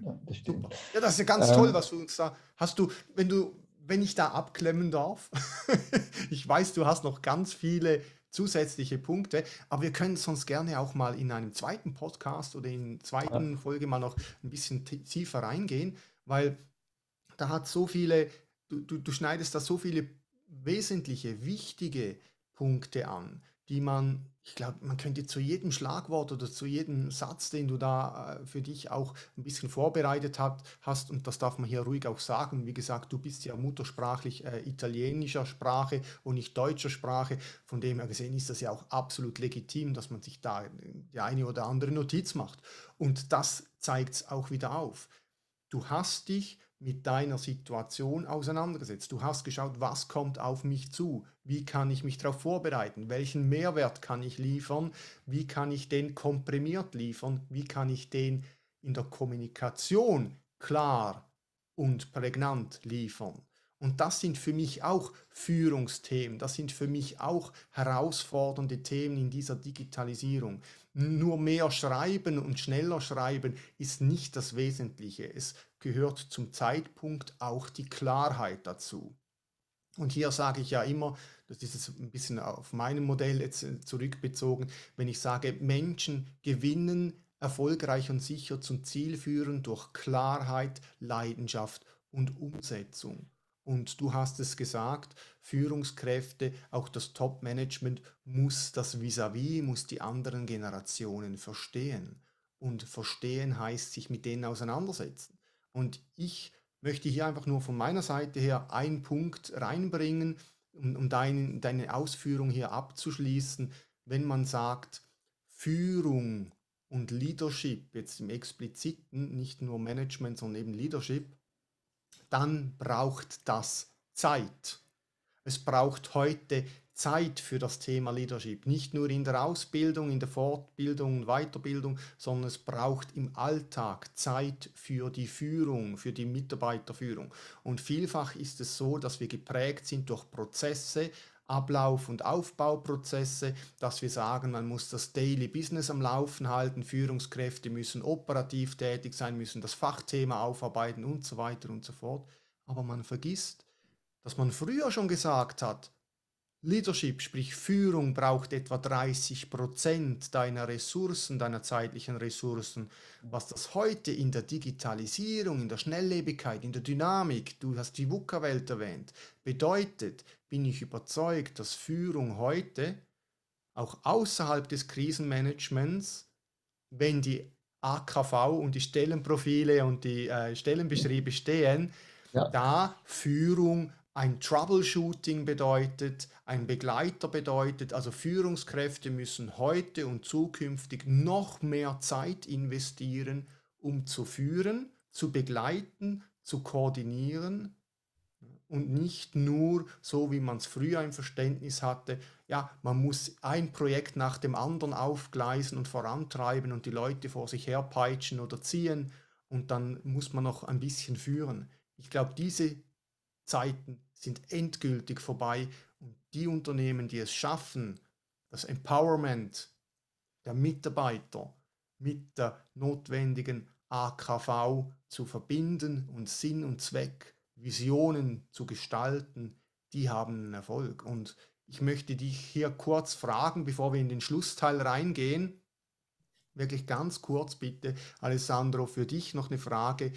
S2: Ja, das stimmt. Ja, das ist ja ganz ähm, toll, was du uns da hast. Du, wenn du, wenn ich da abklemmen darf, ich weiß, du hast noch ganz viele zusätzliche Punkte. Aber wir können sonst gerne auch mal in einem zweiten Podcast oder in zweiten ja. Folge mal noch ein bisschen tiefer reingehen, weil da hat so viele, du, du, du schneidest da so viele wesentliche, wichtige Punkte an, die man ich glaube, man könnte zu jedem Schlagwort oder zu jedem Satz, den du da äh, für dich auch ein bisschen vorbereitet hat, hast, und das darf man hier ruhig auch sagen, wie gesagt, du bist ja muttersprachlich äh, italienischer Sprache und nicht deutscher Sprache, von dem her gesehen ist das ja auch absolut legitim, dass man sich da die eine oder andere Notiz macht. Und das zeigt es auch wieder auf. Du hast dich mit deiner Situation auseinandergesetzt. Du hast geschaut, was kommt auf mich zu, wie kann ich mich darauf vorbereiten, welchen Mehrwert kann ich liefern, wie kann ich den komprimiert liefern, wie kann ich den in der Kommunikation klar und prägnant liefern. Und das sind für mich auch Führungsthemen, das sind für mich auch herausfordernde Themen in dieser Digitalisierung. Nur mehr schreiben und schneller schreiben ist nicht das Wesentliche. Es gehört zum Zeitpunkt auch die Klarheit dazu. Und hier sage ich ja immer, das ist jetzt ein bisschen auf meinem Modell jetzt äh, zurückbezogen, wenn ich sage, Menschen gewinnen erfolgreich und sicher zum Ziel führen durch Klarheit, Leidenschaft und Umsetzung. Und du hast es gesagt, Führungskräfte, auch das Top-Management muss das vis-à-vis, -vis, muss die anderen Generationen verstehen. Und verstehen heißt sich mit denen auseinandersetzen. Und ich möchte hier einfach nur von meiner Seite her einen Punkt reinbringen, um, um dein, deine Ausführung hier abzuschließen. Wenn man sagt, Führung und Leadership, jetzt im expliziten, nicht nur Management, sondern eben Leadership, dann braucht das Zeit. Es braucht heute Zeit für das Thema Leadership. Nicht nur in der Ausbildung, in der Fortbildung und Weiterbildung, sondern es braucht im Alltag Zeit für die Führung, für die Mitarbeiterführung. Und vielfach ist es so, dass wir geprägt sind durch Prozesse, Ablauf- und Aufbauprozesse, dass wir sagen, man muss das Daily Business am Laufen halten, Führungskräfte müssen operativ tätig sein, müssen das Fachthema aufarbeiten und so weiter und so fort. Aber man vergisst, dass man früher schon gesagt hat, Leadership, sprich Führung, braucht etwa 30 Prozent deiner Ressourcen, deiner zeitlichen Ressourcen. Was das heute in der Digitalisierung, in der Schnelllebigkeit, in der Dynamik, du hast die VUCA-Welt erwähnt, bedeutet, bin ich überzeugt, dass Führung heute auch außerhalb des Krisenmanagements, wenn die AKV und die Stellenprofile und die äh, Stellenbeschriebe stehen, ja. da Führung ein Troubleshooting bedeutet, ein Begleiter bedeutet, also Führungskräfte müssen heute und zukünftig noch mehr Zeit investieren, um zu führen, zu begleiten, zu koordinieren. Und nicht nur so, wie man es früher im Verständnis hatte, ja, man muss ein Projekt nach dem anderen aufgleisen und vorantreiben und die Leute vor sich herpeitschen oder ziehen. Und dann muss man noch ein bisschen führen. Ich glaube, diese Zeiten sind endgültig vorbei und die Unternehmen, die es schaffen, das Empowerment der Mitarbeiter mit der notwendigen AKV zu verbinden und Sinn und Zweck, Visionen zu gestalten, die haben einen Erfolg. Und ich möchte dich hier kurz fragen, bevor wir in den Schlussteil reingehen, wirklich ganz kurz bitte, Alessandro, für dich noch eine Frage.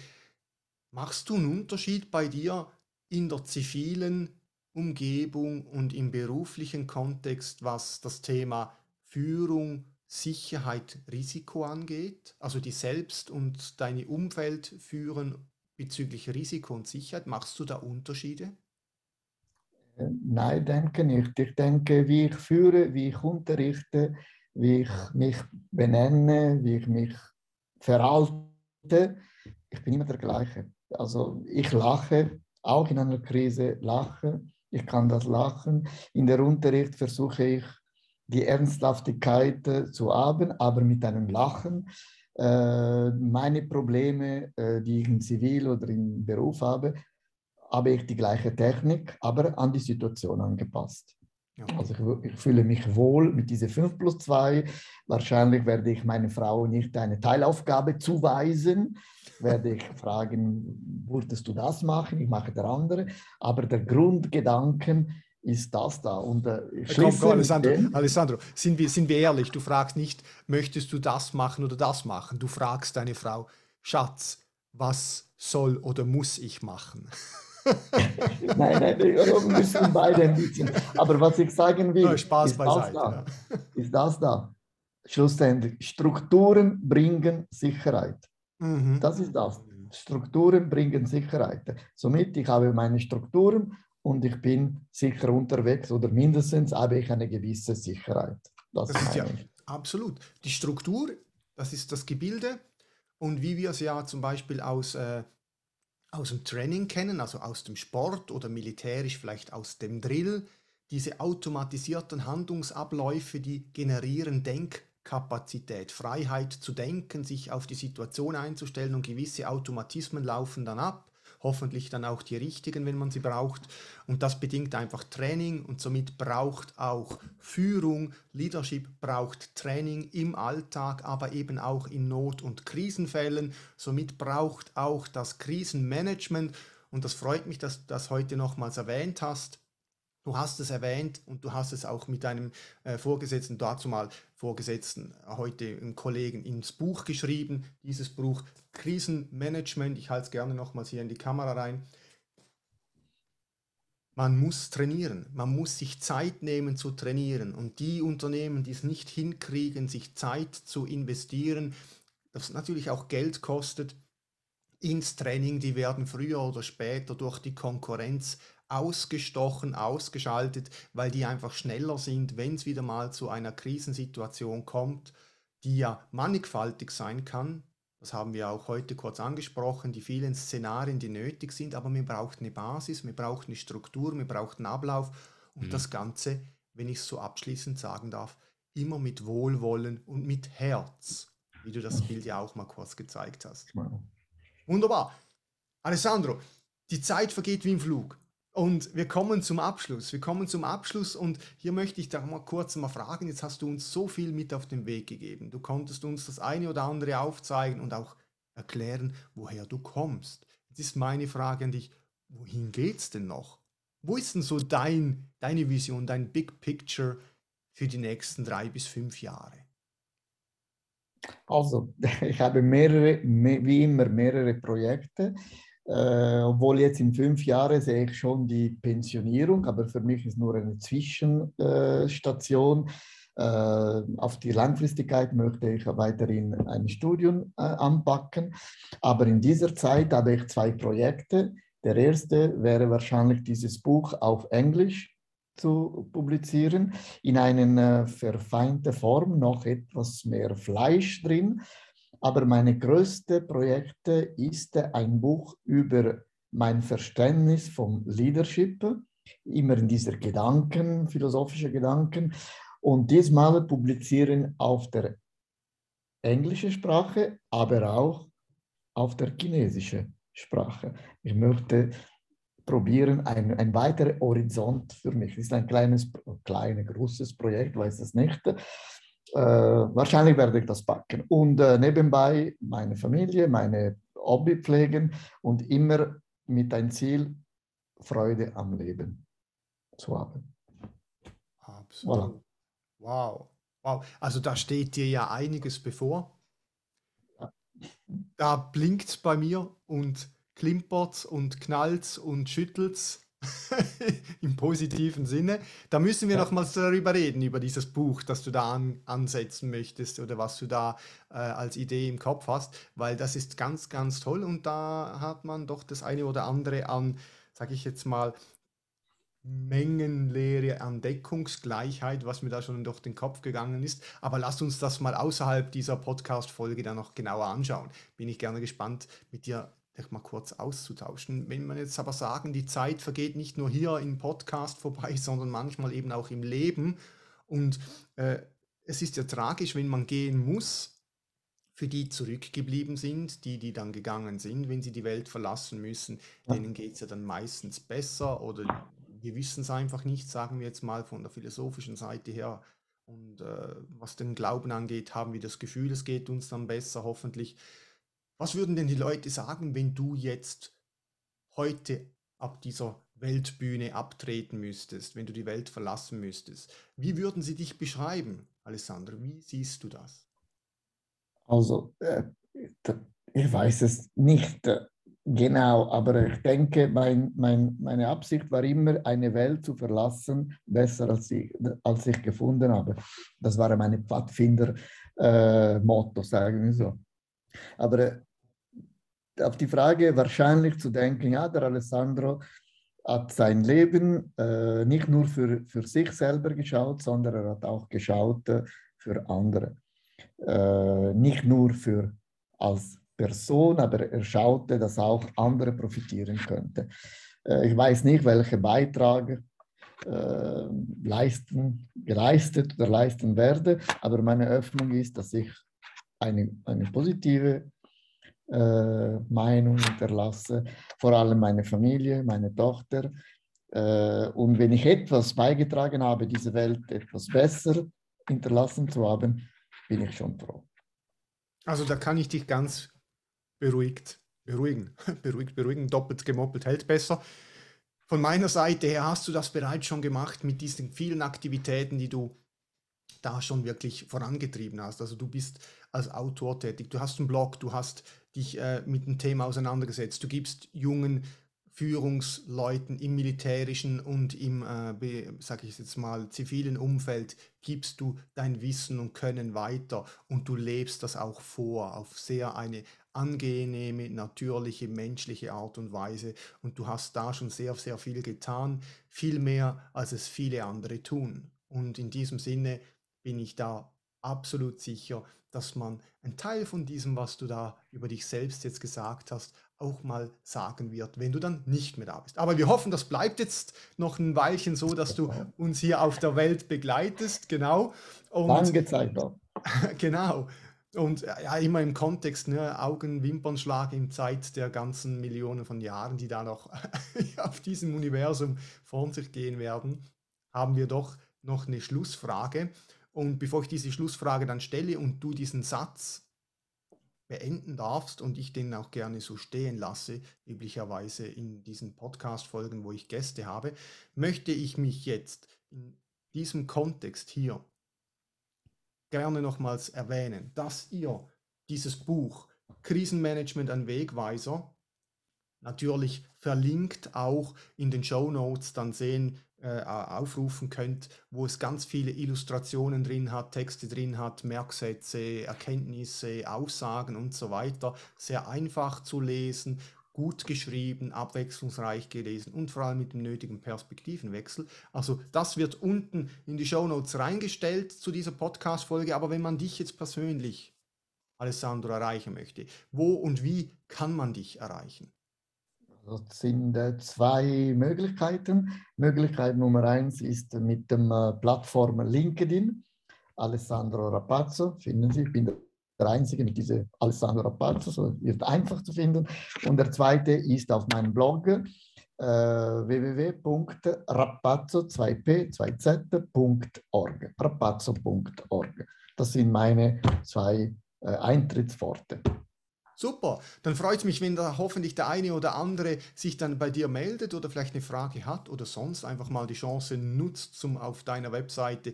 S2: Machst du einen Unterschied bei dir in der zivilen Umgebung und im beruflichen Kontext, was das Thema Führung, Sicherheit, Risiko angeht, also die Selbst- und deine Umwelt führen bezüglich Risiko und Sicherheit, machst du da Unterschiede?
S3: Äh, nein, denke nicht. Ich denke, wie ich führe, wie ich unterrichte, wie ich mich benenne, wie ich mich verhalte, ich bin immer der gleiche. Also ich lache, auch in einer Krise lache. Ich kann das lachen. In der Unterricht versuche ich, die Ernsthaftigkeit äh, zu haben, aber mit einem Lachen. Äh, meine Probleme, äh, die ich im Zivil oder im Beruf habe, habe ich die gleiche Technik, aber an die Situation angepasst. Ja. Also ich, ich, fühle mich wohl mit dieser 5 plus 2. Wahrscheinlich werde ich meine Frau nicht eine Teilaufgabe zuweisen, werde ich fragen, würdest du das machen? Ich mache der andere. Aber der Grundgedanken ist das da. Und äh,
S2: komm, komm, Alessandro, Alessandro sind, wir, sind wir ehrlich, du fragst nicht, möchtest du das machen oder das machen? Du fragst deine Frau, Schatz, was soll oder muss ich machen?
S3: nein, nein, wir müssen beide ein bisschen. Aber was ich sagen will,
S2: Spaß
S3: ist,
S2: beiseite,
S3: das da, ja. ist das da. Schlussendlich, Strukturen bringen Sicherheit. Mhm. Das ist das. Strukturen bringen Sicherheit. Somit, ich habe meine Strukturen und ich bin sicher unterwegs oder mindestens habe ich eine gewisse Sicherheit.
S2: Das, das ist ja ich. absolut. Die Struktur, das ist das Gebilde und wie wir es ja zum Beispiel aus, äh, aus dem Training kennen, also aus dem Sport oder militärisch vielleicht aus dem Drill, diese automatisierten Handlungsabläufe, die generieren Denk- Kapazität, Freiheit zu denken, sich auf die Situation einzustellen und gewisse Automatismen laufen dann ab. Hoffentlich dann auch die richtigen, wenn man sie braucht. Und das bedingt einfach Training und somit braucht auch Führung, Leadership braucht Training im Alltag, aber eben auch in Not- und Krisenfällen. Somit braucht auch das Krisenmanagement, und das freut mich, dass du das heute nochmals erwähnt hast, Du hast es erwähnt und du hast es auch mit deinem äh, Vorgesetzten, dazu mal Vorgesetzten, heute im Kollegen ins Buch geschrieben. Dieses Buch Krisenmanagement, ich halte es gerne nochmals hier in die Kamera rein. Man muss trainieren, man muss sich Zeit nehmen zu trainieren. Und die Unternehmen, die es nicht hinkriegen, sich Zeit zu investieren, das natürlich auch Geld kostet, ins Training, die werden früher oder später durch die Konkurrenz ausgestochen, ausgeschaltet, weil die einfach schneller sind, wenn es wieder mal zu einer Krisensituation kommt, die ja mannigfaltig sein kann. Das haben wir auch heute kurz angesprochen, die vielen Szenarien, die nötig sind, aber man braucht eine Basis, man braucht eine Struktur, man braucht einen Ablauf und mhm. das Ganze, wenn ich es so abschließend sagen darf, immer mit Wohlwollen und mit Herz, wie du das Bild ja auch mal kurz gezeigt hast. Wunderbar. Alessandro, die Zeit vergeht wie im Flug Und wir kommen zum Abschluss. Wir kommen zum Abschluss und hier möchte ich da mal kurz mal fragen, jetzt hast du uns so viel mit auf den Weg gegeben. Du konntest uns das eine oder andere aufzeigen und auch erklären, woher du kommst. Jetzt ist meine Frage an dich, wohin geht's denn noch? Wo ist denn so dein, deine Vision, dein Big Picture für die nächsten drei bis fünf Jahre?
S3: Also, ich habe mehrere, wie immer mehrere Projekte. Äh, obwohl jetzt in fünf Jahren sehe ich schon die Pensionierung, aber für mich ist nur eine Zwischenstation. Äh, auf die Langfristigkeit möchte ich weiterhin ein Studium äh, anpacken. Aber in dieser Zeit habe ich zwei Projekte. Der erste wäre wahrscheinlich dieses Buch auf Englisch zu publizieren, in einer äh, verfeinten Form, noch etwas mehr Fleisch drin. Aber meine größte Projekte ist ein Buch über mein Verständnis vom Leadership, immer in dieser Gedanken, philosophische Gedanken. Und diesmal publizieren auf der englischen Sprache, aber auch auf der chinesischen Sprache. Ich möchte probieren, ein, ein weiterer Horizont für mich. Es ist ein kleines, kleines, großes Projekt, weiß es nicht. Äh, wahrscheinlich werde ich das packen. Und äh, nebenbei meine Familie, meine Hobby pflegen und immer mit ein Ziel, Freude am Leben zu haben.
S2: Absolut. Voilà. Wow. Wow. Also da steht dir ja einiges bevor. Da blinkt es bei mir und klimpert und knallt und schüttelt im positiven Sinne. Da müssen wir ja. nochmals darüber reden, über dieses Buch, das du da an, ansetzen möchtest oder was du da äh, als Idee im Kopf hast, weil das ist ganz, ganz toll und da hat man doch das eine oder andere an, sage ich jetzt mal, Mengenlehre an Deckungsgleichheit, was mir da schon durch den Kopf gegangen ist. Aber lass uns das mal außerhalb dieser Podcast-Folge dann noch genauer anschauen. Bin ich gerne gespannt, mit dir mal kurz auszutauschen. Wenn man jetzt aber sagen, die Zeit vergeht nicht nur hier im Podcast vorbei, sondern manchmal eben auch im Leben. Und äh, es ist ja tragisch, wenn man gehen muss, für die zurückgeblieben sind, die, die dann gegangen sind, wenn sie die Welt verlassen müssen, denen geht es ja dann meistens besser oder wir wissen es einfach nicht, sagen wir jetzt mal von der philosophischen Seite her. Und äh, was den Glauben angeht, haben wir das Gefühl, es geht uns dann besser, hoffentlich. Was würden denn die Leute sagen, wenn du jetzt heute ab dieser Weltbühne abtreten müsstest, wenn du die Welt verlassen müsstest? Wie würden sie dich beschreiben, Alessandro? Wie siehst du das?
S3: Also, äh, ich weiß es nicht. Genau, aber ich denke, mein, mein, meine Absicht war immer, eine Welt zu verlassen, besser als ich, als ich gefunden habe. Das war meine Pfadfinder-Motto, äh, sagen wir so. Aber äh, auf die Frage wahrscheinlich zu denken, ja, der Alessandro hat sein Leben äh, nicht nur für, für sich selber geschaut, sondern er hat auch geschaut äh, für andere. Äh, nicht nur für als Person, aber er schaute, dass auch andere profitieren könnten. Äh, ich weiß nicht, welche Beitrag äh, leisten, geleistet oder leisten werde, aber meine Öffnung ist, dass ich eine, eine positive äh, Meinung hinterlasse, vor allem meine Familie, meine Tochter. Äh, und wenn ich etwas beigetragen habe, diese Welt etwas besser hinterlassen zu haben, bin ich schon froh.
S2: Also da kann ich dich ganz beruhigt, beruhigen, beruhigt, beruhigen, doppelt gemoppelt hält besser. Von meiner Seite her hast du das bereits schon gemacht mit diesen vielen Aktivitäten, die du da schon wirklich vorangetrieben hast. Also du bist als Autor tätig, du hast einen Blog, du hast dich äh, mit dem Thema auseinandergesetzt, du gibst jungen Führungsleuten im militärischen und im, äh, sage ich jetzt mal, zivilen Umfeld gibst du dein Wissen und Können weiter. Und du lebst das auch vor auf sehr eine angenehme, natürliche, menschliche Art und Weise. Und du hast da schon sehr, sehr viel getan, viel mehr, als es viele andere tun. Und in diesem Sinne bin ich da absolut sicher, dass man einen Teil von diesem, was du da über dich selbst jetzt gesagt hast, auch mal sagen wird, wenn du dann nicht mehr da bist. Aber wir hoffen, das bleibt jetzt noch ein Weilchen so, dass du uns hier auf der Welt begleitest, genau.
S3: Und, Lange Zeit noch.
S2: genau. Und ja, immer im Kontext, ne, Augen-Wimpernschlag in Zeit der ganzen Millionen von Jahren, die da noch auf diesem Universum vor sich gehen werden, haben wir doch noch eine Schlussfrage. Und bevor ich diese Schlussfrage dann stelle und du diesen Satz beenden darfst und ich den auch gerne so stehen lasse, üblicherweise in diesen Podcast-Folgen, wo ich Gäste habe, möchte ich mich jetzt in diesem Kontext hier gerne nochmals erwähnen, dass ihr dieses Buch Krisenmanagement ein Wegweiser natürlich verlinkt auch in den Show Notes dann sehen, äh, aufrufen könnt, wo es ganz viele Illustrationen drin hat, Texte drin hat, Merksätze, Erkenntnisse, Aussagen und so weiter. Sehr einfach zu lesen, gut geschrieben, abwechslungsreich gelesen und vor allem mit dem nötigen Perspektivenwechsel. Also das wird unten in die Show Notes reingestellt zu dieser Podcast-Folge, aber wenn man dich jetzt persönlich, Alessandro, erreichen möchte, wo und wie kann man dich erreichen?
S3: Das sind äh, zwei Möglichkeiten. Möglichkeit Nummer eins ist mit dem äh, Plattform LinkedIn. Alessandro Rapazzo finden Sie. Ich bin der Einzige mit dieser Alessandro Rapazzo, so wird einfach zu finden. Und der zweite ist auf meinem Blog äh, www.rapazzo2p2z.org. rapazzo.org. Das sind meine zwei äh, Eintrittsworte.
S2: Super, dann freut es mich, wenn da hoffentlich der eine oder andere sich dann bei dir meldet oder vielleicht eine Frage hat oder sonst einfach mal die Chance nutzt, um auf deiner Webseite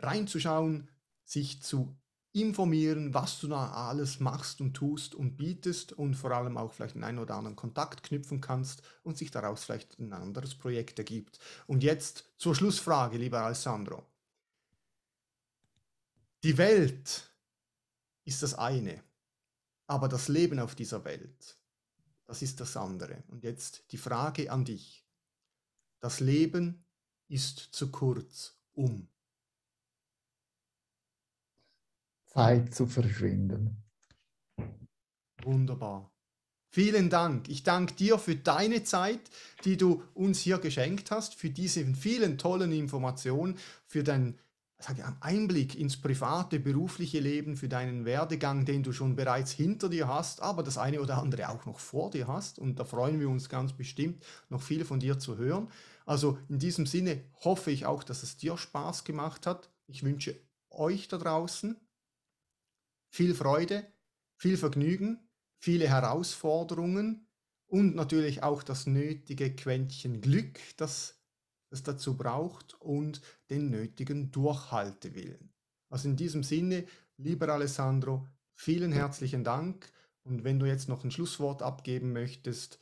S2: reinzuschauen, sich zu informieren, was du da alles machst und tust und bietest und vor allem auch vielleicht einen oder anderen Kontakt knüpfen kannst und sich daraus vielleicht ein anderes Projekt ergibt. Und jetzt zur Schlussfrage, lieber Alessandro. Die Welt ist das eine. Aber das Leben auf dieser Welt, das ist das andere. Und jetzt die Frage an dich. Das Leben ist zu kurz, um
S3: Zeit zu verschwinden.
S2: Wunderbar. Vielen Dank. Ich danke dir für deine Zeit, die du uns hier geschenkt hast, für diese vielen tollen Informationen, für dein sage, Einblick ins private, berufliche Leben, für deinen Werdegang, den du schon bereits hinter dir hast, aber das eine oder andere auch noch vor dir hast. Und da freuen wir uns ganz bestimmt, noch viel von dir zu hören. Also in diesem Sinne hoffe ich auch, dass es dir Spaß gemacht hat. Ich wünsche euch da draußen viel Freude, viel Vergnügen, viele Herausforderungen und natürlich auch das nötige Quäntchen Glück, das es dazu braucht und den nötigen Durchhaltewillen. Also in diesem Sinne, lieber Alessandro, vielen herzlichen Dank und wenn du jetzt noch ein Schlusswort abgeben möchtest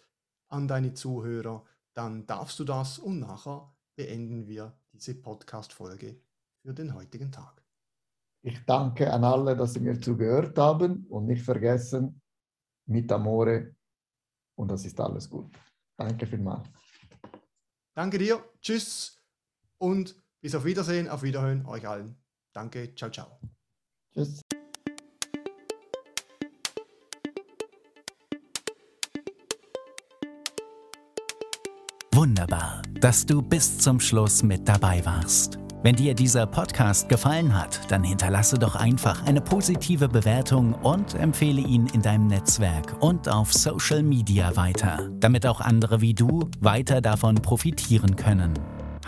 S2: an deine Zuhörer, dann darfst du das und nachher beenden wir diese Podcast-Folge für den heutigen Tag.
S3: Ich danke an alle, dass sie mir zugehört haben und nicht vergessen, mit Amore und das ist alles gut. Danke vielmals.
S2: Danke dir, tschüss und bis auf Wiedersehen, auf Wiederhören euch allen. Danke, ciao, ciao. Tschüss.
S1: Wunderbar, dass du bis zum Schluss mit dabei warst. Wenn dir dieser Podcast gefallen hat, dann hinterlasse doch einfach eine positive Bewertung und empfehle ihn in deinem Netzwerk und auf Social Media weiter, damit auch andere wie du weiter davon profitieren können.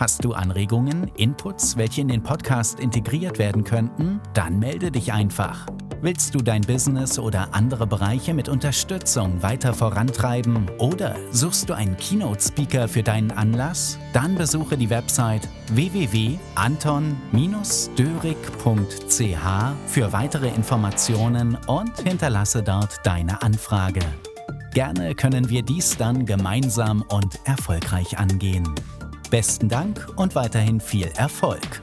S1: Hast du Anregungen, Inputs, welche in den Podcast integriert werden könnten? Dann melde dich einfach. Willst du dein Business oder andere Bereiche mit Unterstützung weiter vorantreiben oder suchst du einen Keynote-Speaker für deinen Anlass? Dann besuche die Website www.anton-dörig.ch für weitere Informationen und hinterlasse dort deine Anfrage. Gerne können wir dies dann gemeinsam und erfolgreich angehen. Besten Dank und weiterhin viel Erfolg.